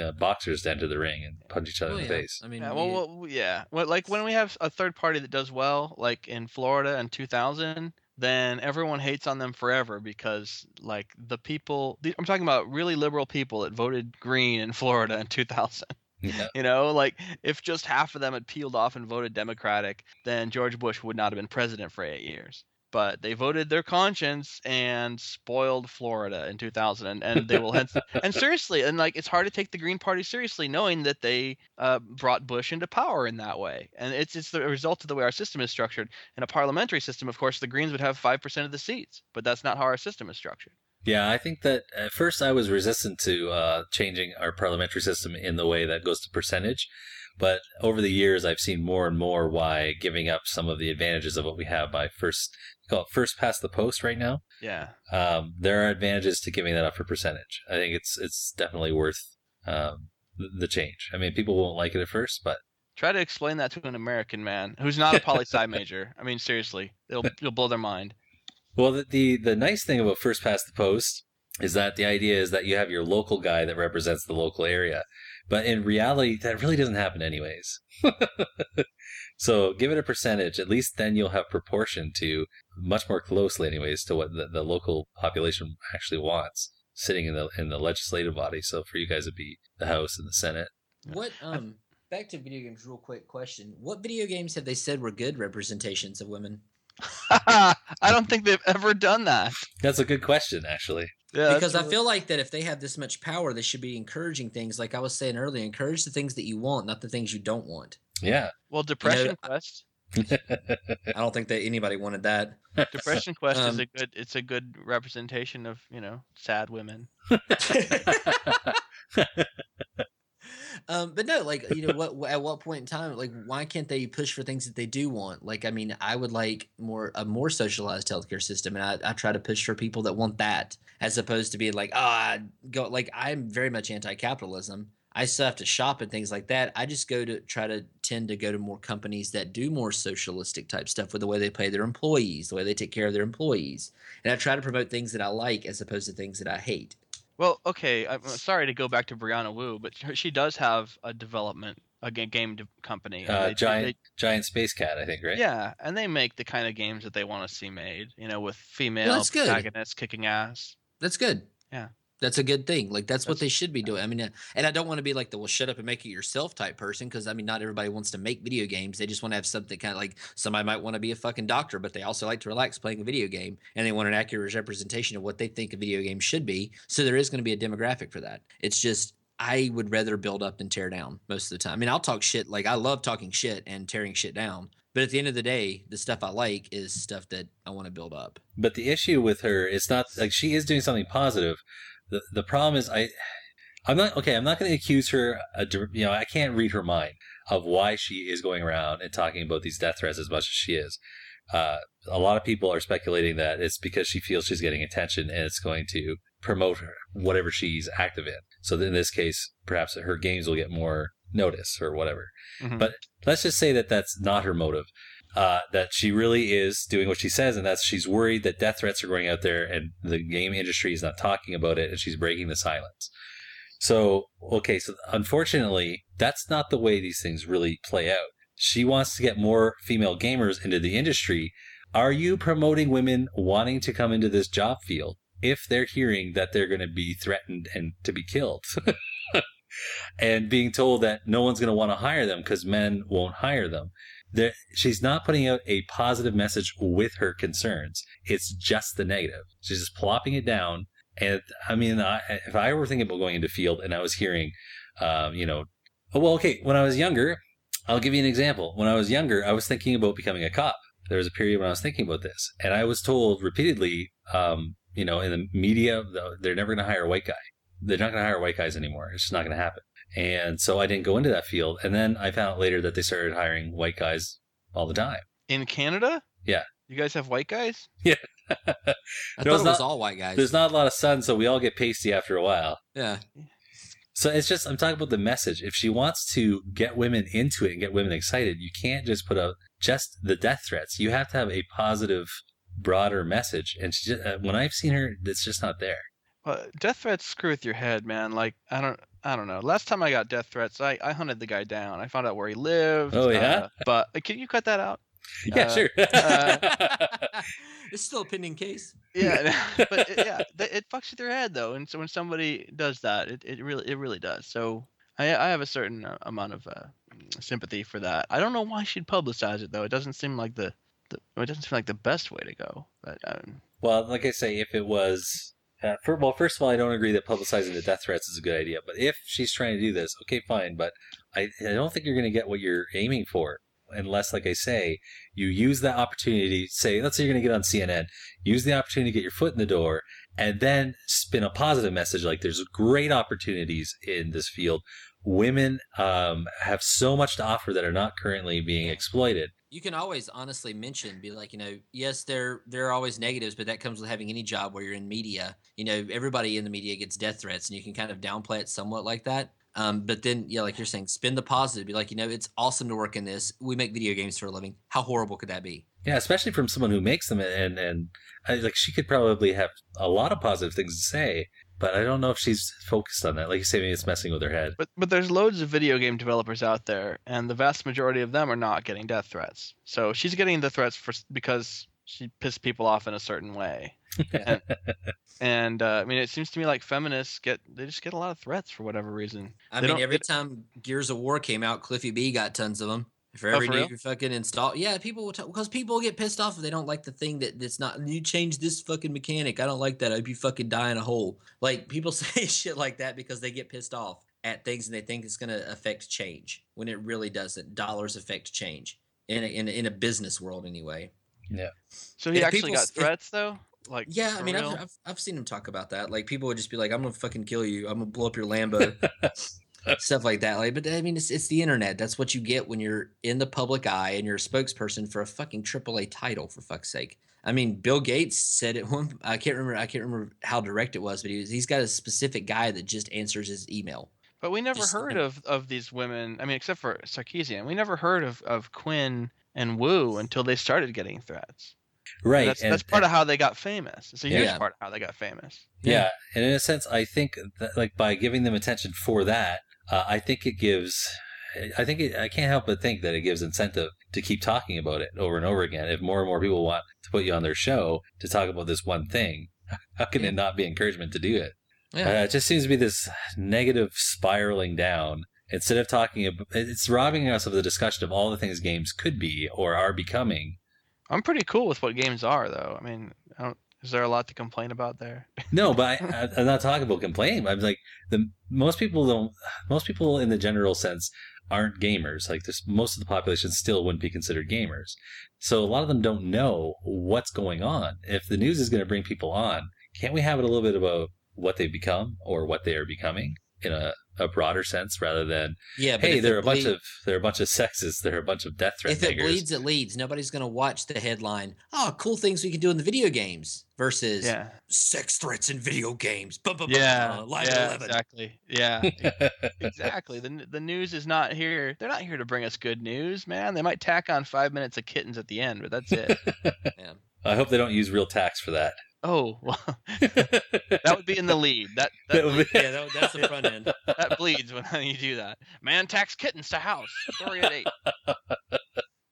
uh, boxers to enter the ring and punch each other Well, in the yeah. face. I mean, Yeah, well, well, yeah. Well, like when we have a third party that does well, like in Florida in 2000, then everyone hates on them forever because, like, the people the- I'm talking about really liberal people that voted green in Florida in 2000. Yeah. You know, like if just half of them had peeled off and voted Democratic, then George Bush would not have been president for eight years. But they voted their conscience and spoiled Florida in 2000, and, and they will hence. and seriously, and like it's hard to take the Green Party seriously, knowing that they uh, brought Bush into power in that way, and it's it's the result of the way our system is structured. In a parliamentary system, of course, the Greens would have five percent of the seats, but that's not how our system is structured. Yeah, I think that at first I was resistant to uh, changing our parliamentary system in the way that goes to percentage. But over the years, I've seen more and more why giving up some of the advantages of what we have by first call it first past the post right now. Yeah. Um, there are advantages to giving that up for percentage. I think it's it's definitely worth um, the, change. I mean, people won't like it at first, but Try to explain that to an American man who's not a poli sci major. I mean, seriously, it'll it'll blow their mind. Well, the, the the nice thing about first past the post is that the idea is that you have your local guy that represents the local area, but in reality, that really doesn't happen anyways. so give it a percentage. At least then you'll have proportion to much more closely, anyways, to what the, the local population actually wants sitting in the in the legislative body. So for you guys it'd be the House and the Senate. What um back to video games real quick question. What video games have they said were good representations of women? I don't think they've ever done that. That's a good question, actually. Yeah, because I feel like that if they have this much power, they should be encouraging things like I was saying earlier, encourage the things that you want, not the things you don't want. Yeah. Well, Depression Quest. I don't think that anybody wanted that. Depression Quest is Um, a good. It's a good representation of you know sad women. Um, but no, like you know, what at what point in time, like why can't they push for things that they do want? Like, I mean, I would like more a more socialized healthcare system, and I, I try to push for people that want that, as opposed to being like, oh, I go like I'm very much anti-capitalism. I still have to shop and things like that. I just go to try to tend to go to more companies that do more socialistic type stuff with the way they pay their employees, the way they take care of their employees, and I try to promote things that I like as opposed to things that I hate. Well, okay. I'm sorry to go back to Brianna Wu, but she does have a development, a game company. Uh, they- giant they- Giant Spacekat, I think, right? Yeah, and they make the kind of games that they want to see made. You know, with female good. protagonists kicking ass. That's good. Yeah. That's a good thing. Like that's, what they should be doing. I mean, uh, and I don't want to be like the well, shut up and make it yourself type person because I mean, not everybody wants to make video games. They just want to have something kind of like somebody might want to be a fucking doctor, but they also like to relax playing a video game, and they want an accurate representation of what they think a video game should be. So there is going to be a demographic for that. It's just I would rather build up than tear down most of the time. I mean, I'll talk shit. Like I love talking shit and tearing shit down. But at the end of the day, the stuff I like is stuff that I want to build up. But the issue with her is not like she is doing something positive. The the problem is I I'm not okay, I'm not going to accuse her uh, you know, I can't read her mind of why she is going around and talking about these death threats as much as she is. Uh, a lot of people are speculating that it's because she feels she's getting attention and it's going to promote her whatever she's active in. So in this case, perhaps her games will get more notice or whatever. Mhm. But let's just say that that's not her motive. Uh, that she really is doing what she says, and that's she's worried that death threats are going out there, and the game industry is not talking about it, and she's breaking the silence. So, okay, so unfortunately, that's not the way these things really play out. She wants to get more female gamers into the industry. Are you promoting women wanting to come into this job field if they're hearing that they're going to be threatened and to be killed? and being told that no one's going to want to hire them because men won't hire them. There, she's not putting out a positive message with her concerns. It's just the negative. She's just plopping it down. And I mean, I, if I were thinking about going into field and I was hearing, um, you know, oh, well, okay, when I was younger, I'll give you an example. When I was younger, I was thinking about becoming a cop. There was a period when I was thinking about this, and I was told repeatedly um, you know, in the media, they're never going to hire a white guy. They're not going to hire white guys anymore. It's just not going to happen. And so I didn't go into that field. And then I found out later that they started hiring white guys all the time. In Canada, Yeah. you guys have white guys. Yeah. I There thought was it was not- all white guys. There's not a lot of sun, so we all get pasty after a while. Yeah. So it's just I'm talking about the message. If she wants to get women into it and get women excited, you can't just put out just the death threats. You have to have a positive, broader message. And she just, uh, when I've seen her, it's just not there. Well, death threats screw with your head, man. Like I don't, I don't know. Last time I got death threats, I, I hunted the guy down. I found out where he lived. Oh, yeah? uh, but uh, can you cut that out? Yeah, Uh, sure. uh, It's still a pending case. yeah, but it, yeah, it fucks with your head though. And so when somebody does that, it, it really it really does. So I I have a certain uh, amount of uh, sympathy for that. I don't know why she'd publicize it though. It doesn't seem like the, the it doesn't seem like the best way to go. But um, Well, like I say, if it was, uh, for, well, first of all, I don't agree that publicizing the death threats is a good idea. But if she's trying to do this, okay, fine. But I, I don't think you're going to get what you're aiming for unless, like I say, you use that opportunity. Say, let's say you're going to get on CNN, use the opportunity to get your foot in the door, and then spin a positive message. Like there's great opportunities in this field. Women um, have so much to offer that are not currently being exploited. You can always honestly mention, be like, you know, yes, there there are always negatives, but that comes with having any job where you're in media. You know, everybody in the media gets death threats, and you can kind of downplay it somewhat like that. Um, but then, yeah, like you're saying, spin the positive. Be like, you know, it's awesome to work in this. We make video games for a living. How horrible could that be? Yeah, especially from someone who makes them, and and I, like she could probably have a lot of positive things to say, but I don't know if she's focused on that. Like you say, maybe it's messing with her head. But but there's loads of video game developers out there, and the vast majority of them are not getting death threats. So she's getting the threats for because she pissed people off in a certain way. and and uh, I mean, it seems to me like feminists get they just get a lot of threats for whatever reason. I They mean, don't- every time Gears of War came out, Cliffy B got tons of them. For Oh, every for new real? fucking install, yeah, people will because people get pissed off if they don't like the thing that that's not. You change this fucking mechanic. I don't like that. I hope you fucking die in a hole. Like people say shit like that because they get pissed off at things and they think it's gonna affect change when it really doesn't. Dollars affect change in a, in a, in a business world anyway. Yeah. So he If actually people got s- if- threats though. Like Yeah, I mean. I've, I've I've seen him talk about that. Like people would just be like, "I'm gonna fucking kill you. I'm gonna blow up your Lambo." Stuff like that. Like, but I mean, it's it's the internet. That's what you get when you're in the public eye and you're a spokesperson for a fucking AAA title. For fuck's sake. I mean, Bill Gates said it one. I can't remember. I can't remember how direct it was, but he was, he's got a specific guy that just answers his email. But we never Just heard of, of these women. I mean, except for Sarkeesian, we never heard of, of Quinn and Wu until they started getting threats. Right, That's, and- that's part of how they got famous. It's a huge Yeah. part of how they got famous. Yeah. and in a sense, I think that like by giving them attention for that, uh, I think it gives. I think it, I can't help but think that it gives incentive to keep talking about it over and over again. If more and more people want to put you on their show to talk about this one thing, how can it not be encouragement to do it? Yeah. Uh, it just seems to be this negative spiraling down. Instead of talking, about, it's robbing us of the discussion of all the things games could be or are becoming. I'm pretty cool with what games are, though. I mean, is there a lot to complain about there? No, but I, I- I'm not talking about complaining. I'm like the most people don't. Most people in the general sense aren't gamers. Like this, most of the population still wouldn't be considered gamers. So a lot of them don't know what's going on. If the news is going to bring people on, can't we have it a little bit about what they've become or what they are becoming in a, a broader sense rather than Yeah, but hey, if there it are a bunch of there are a bunch of sexists, there are a bunch of death threats. If it makers. bleeds, it leads. Nobody's gonna watch the headline. Oh, cool things we can do in the video games versus Yeah. sex threats in video games. Bum, bum, bum, Yeah, uh, bum, Line yeah, 11. exactly. Yeah, exactly. The the news is not here. They're not here to bring us good news, man. They might tack on five minutes of kittens at the end, but that's it. I hope they don't use real tax for that. oh, well, that would be in the lead. That that, That would be- Yeah, that, that's the front end. that bleeds when you do that. Man tacks kittens to house. Story at eight.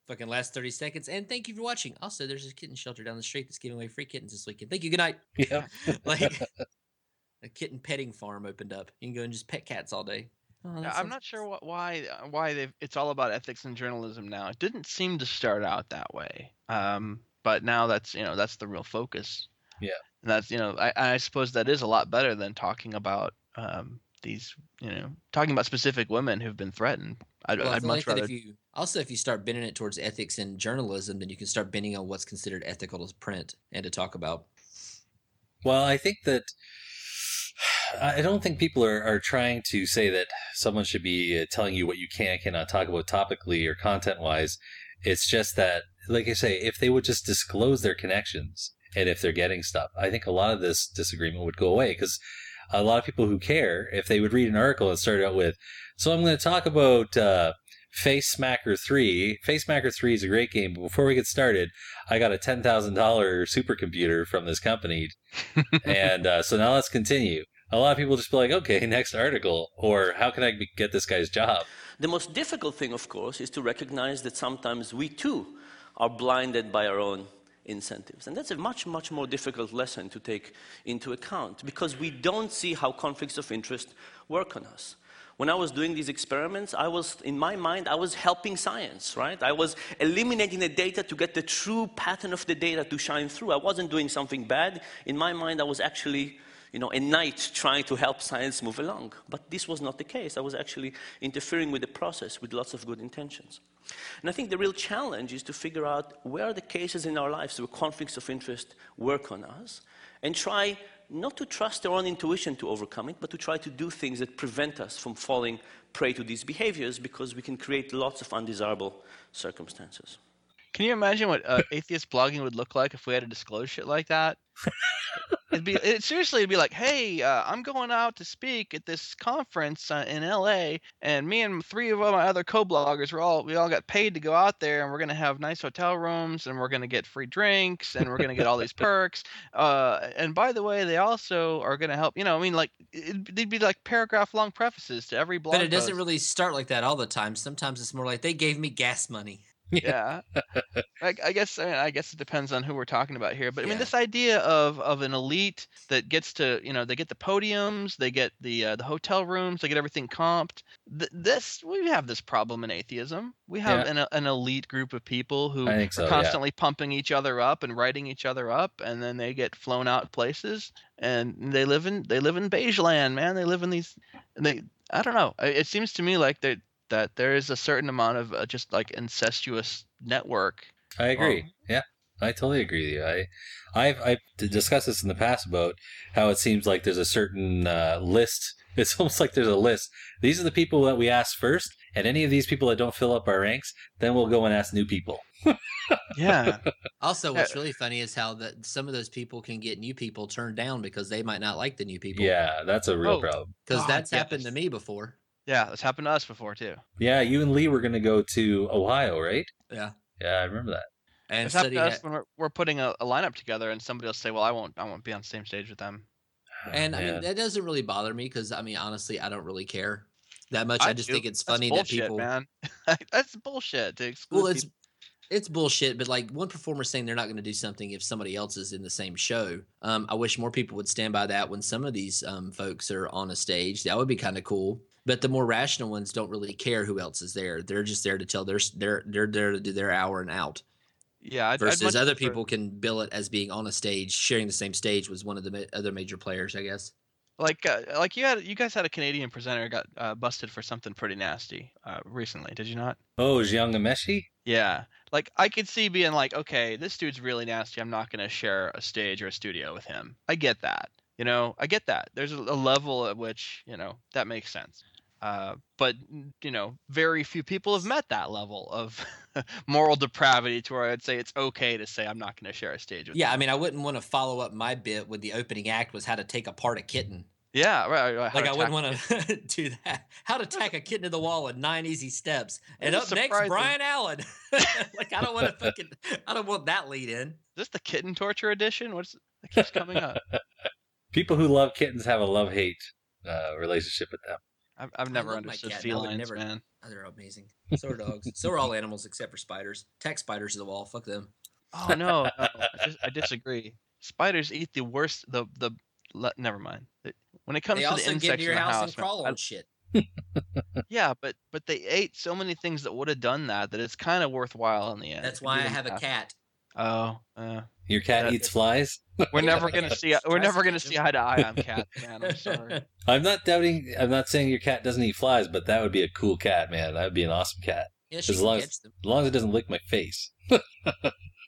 Fucking last 30 seconds. And thank you for watching. Also, there's a kitten shelter down the street that's giving away free kittens this weekend. Thank you. Good night. Yeah. like a kitten petting farm opened up. You can go and just pet cats all day. Oh, that I'm sounds- not sure what, why uh, why they it's all about ethics and journalism now. It didn't seem to start out that way, um, but now that's you know that's the real focus. Yeah. And that's you know I, I suppose that is a lot better than talking about um, these you know talking about specific women who've been threatened. I'd, Well, I I'd much like rather. if you also if you start bending it towards ethics and journalism, then you can start bending on what's considered ethical to print and to talk about. Well, I think that I don't think people are, are trying to say that someone should be uh, telling you what you can and cannot talk about topically or content wise. It's just that, like I say, if they would just disclose their connections and if they're getting stuff, I think a lot of this disagreement would go away because a lot of people who care, if they would read an article and start out with, so I'm going to talk about uh, Face Smacker 3. Face Smacker 3 is a great game, but before we get started, I got a $10,000 supercomputer from this company. and uh, so now let's continue. A lot of people just be like, okay, next article, or how can I get this guy's job? The most difficult thing, of course, is to recognize that sometimes we too are blinded by our own incentives. And that's a much, much more difficult lesson to take into account because we don't see how conflicts of interest work on us. When I was doing these experiments, I was, in my mind, I was helping science, right? I was eliminating the data to get the true pattern of the data to shine through. I wasn't doing something bad. In my mind, I was actually you know, a knight trying to help science move along. But this was not the case. I was actually interfering with the process with lots of good intentions. And I think the real challenge is to figure out where are the cases in our lives where conflicts of interest work on us and try not to trust our own intuition to overcome it, but to try to do things that prevent us from falling prey to these behaviors because we can create lots of undesirable circumstances. Can you imagine what uh, atheist blogging would look like if we had to disclose shit like that? It'd be it, seriously. It'd be like, hey, uh, I'm going out to speak at this conference uh, in L.A. and me and three of my other co-bloggers, we all we all got paid to go out there, and we're gonna have nice hotel rooms, and we're gonna get free drinks, and we're gonna get all these perks. Uh, and by the way, they also are gonna help. You know, I mean, like it, they'd be like paragraph-long prefaces to every blog. But it doesn't really start like that all the time. Sometimes it's more like they gave me gas money. yeah. I, I guess I, mean, I guess it depends on who we're talking about here but i mean this idea of of an elite that gets to you know they get the podiums they get the uh, the hotel rooms they get everything comped. Th- this we have this problem in atheism. We have Yeah. an, an elite group of people who so, are yeah. constantly pumping each other up and writing each other up and then they get flown out places and they live in they live in beige land man. They live in these they i don't know. It seems to me like that that there is a certain amount of uh, just like incestuous network I agree. Um, yeah, I totally agree with you. I, I've I've discussed this in the past about how it seems like there's a certain uh, list. It's almost like there's a list. These are the people that we ask first, and any of these people that don't fill up our ranks, then we'll go and ask new people. yeah Also, what's really funny is how that some of those people can get new people turned down because they might not like the new people. Yeah, that's a real Oh, problem. because that's yes. happened to me before. Yeah, that's happened to us before too. Yeah, you and Lee were going to go to Ohio, right? Yeah, Yeah, I remember that. and It's happened to us when we're, we're putting a, a lineup together, and somebody will say, "Well, I won't, I won't be on the same stage with them." And I mean, that doesn't really bother me because I mean, honestly, I don't really care that much. I, just do. think it's That's funny bullshit, that people. man. that's bullshit to exclude. Well, it's people. it's bullshit. But like one performer saying they're not going to do something if somebody else is in the same show. Um, I wish more people would stand by that when some of these um, folks are on a stage. That would be kind of cool. But the more rational ones don't really care who else is there. They're just there to tell their s- they're they're there to do their hour and out. yeah. I'd, I'd Versus other prefer- people can bill it as being on a stage, sharing the same stage with one of the ma- other major players. I guess. like uh, like you had you guys had a Canadian presenter got uh, busted for something pretty nasty uh, recently. Did you not? Oh, Jian Ghomeshi? Yeah. Like I could see being like, okay, this dude's really nasty. I'm not going to share a stage or a studio with him. I get that. You know, I get that. There's a, a level at which, you know, that makes sense. Uh, but you know, very few people have met that level of moral depravity to where I'd say it's okay to say I'm not going to share a stage with. Yeah, I mean, I wouldn't want to follow up my bit with the opening act was how to take apart a kitten. Yeah, right. right Like I wouldn't want to do that. How to tack a kitten to the wall in nine easy steps. And This is up next. Brian Allen. like I don't want to fucking. I don't want that lead in. Is this the kitten torture edition? What's that keeps coming up? People who love kittens have a love hate uh, relationship with them. I've, I've never understood cat, I would felines, never- man. Oh, they're amazing. So are dogs. so are all animals except for spiders. Tack spiders to the wall. Fuck them. Oh no, no I, dis- I disagree. Spiders eat the worst. The the le- never mind. When it comes They to the also get insects into your in the house, house, and crawl on shit. yeah, but but they ate so many things that would have done that that it's kind of worthwhile in the end. That's why I have a cat. Oh, uh, Your cat Yeah. eats flies? we're never gonna see. We're never gonna catch see 'em. eye to eye on cat, man. I'm sorry. I'm not doubting, I'm not saying your cat doesn't eat flies, but that would be a cool cat, man. That would be an awesome cat. Yeah, she As long catch as, them. as long as it doesn't lick my face.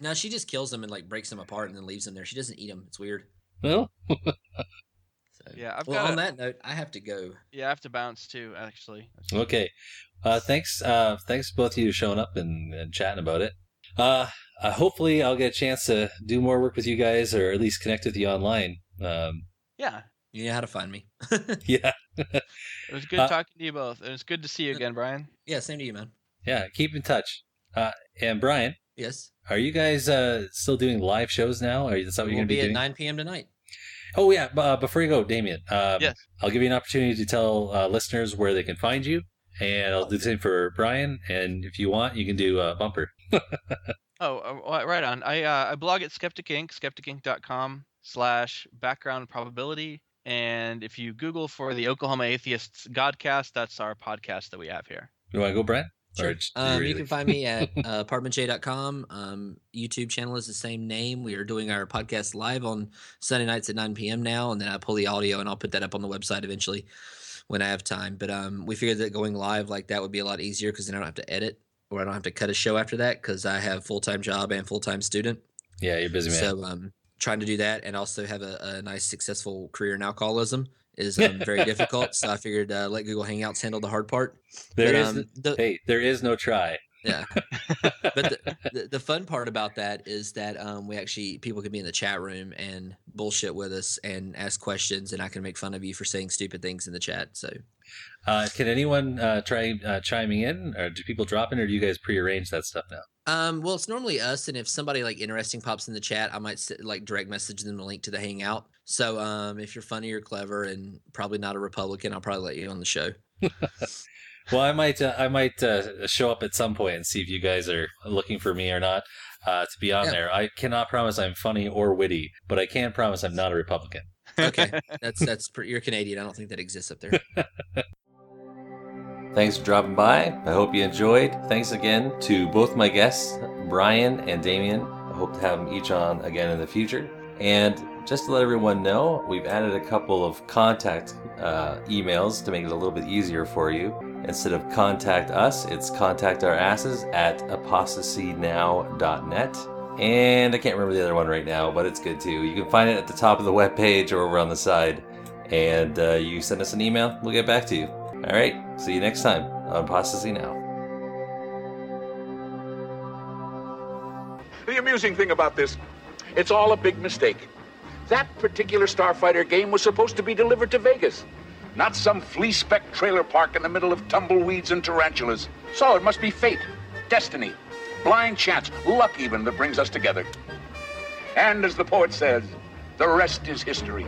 No, she just kills them and like breaks them apart and then leaves them there. She doesn't eat them. It's weird. Well, Yeah, I've well, got on a- that note, I have to go. Yeah, I have to bounce too. Actually. okay. Uh, thanks, uh, thanks both of you showing up and, and chatting about it. Uh, uh, hopefully, I'll get a chance to do more work with you guys, or at least connect with you online. Um, Yeah, You know how to find me. yeah, it was good Uh, talking to you both. It was good to see you again, Brian. yeah, same to you, man. yeah. Keep in touch. Uh, and Brian, Yes. are you guys uh, still doing live shows now? Are you, is that what We'll you're going to be be at 9 p.m. tonight. Oh yeah. b- Uh, before you go, Damien, um, Yes. I'll give you an opportunity to tell uh, listeners where they can find you, and I'll do the same for Brian. And if you want, you can do a bumper. Oh, uh, right on. I uh, I blog at Skeptic Ink. SkepticInk.com slash background probability. And if you Google for the Oklahoma Atheists Godcast, that's our podcast that we have here. You want to go, Brian? Sure. Or just- Um, you can find me at uh, apartmentj.com. Um, YouTube channel is the same name. We are doing our podcast live on Sunday nights at 9 p.m. now, and then I pull the audio and I'll put that up on the website eventually when I have time. But um, we figured that going live like that would be a lot easier because then I don't have to edit or I don't have to cut a show after that because I have full time job and full time student. Yeah, you're busy, man. So um, trying to do that and also have a, a nice successful career in alcoholism is um, very difficult. So I figured uh, let Google Hangouts handle the hard part. There But, is um, the, hey, there is no try. yeah. but the, the, the fun part about that is that um, we actually people can be in the chat room and bullshit with us and ask questions, and I can make fun of you for saying stupid things in the chat. So Uh, can anyone uh, try uh, chiming in, or do people drop in, or do you guys prearrange that stuff now? Um, well, it's normally us, and if somebody like interesting pops in the chat, I might like direct message them the link to the hangout. So, um, if you're funny or clever and probably not a Republican, I'll probably let you on the show. Well, I might uh, I might uh, show up at some point and see if you guys are looking for me or not uh, to be on Yeah. there. I cannot promise I'm funny or witty, but I can promise I'm not a Republican. Okay, that's that's pretty, you're Canadian. I don't think that exists up there. Thanks for dropping by. I hope you enjoyed. Thanks again to both my guests, Brian and Damien. I hope to have them each on again in the future. And just to let everyone know, we've added a couple of contact uh, emails to make it a little bit easier for you. Instead of contact us, it's contact our asses at apostasynow.net. And I can't remember the other one right now, but it's good too. You can find it at the top of the webpage or over on the side. And uh, you send us an email, we'll get back to you. All right, see you next time on Apostasy Now. The amusing thing about this, it's all a big mistake. That particular Starfighter game was supposed to be delivered to Vegas, not some flea speck trailer park in the middle of tumbleweeds and tarantulas. So it must be fate, destiny, blind chance, luck even, that brings us together. And as the poet says, the rest is history.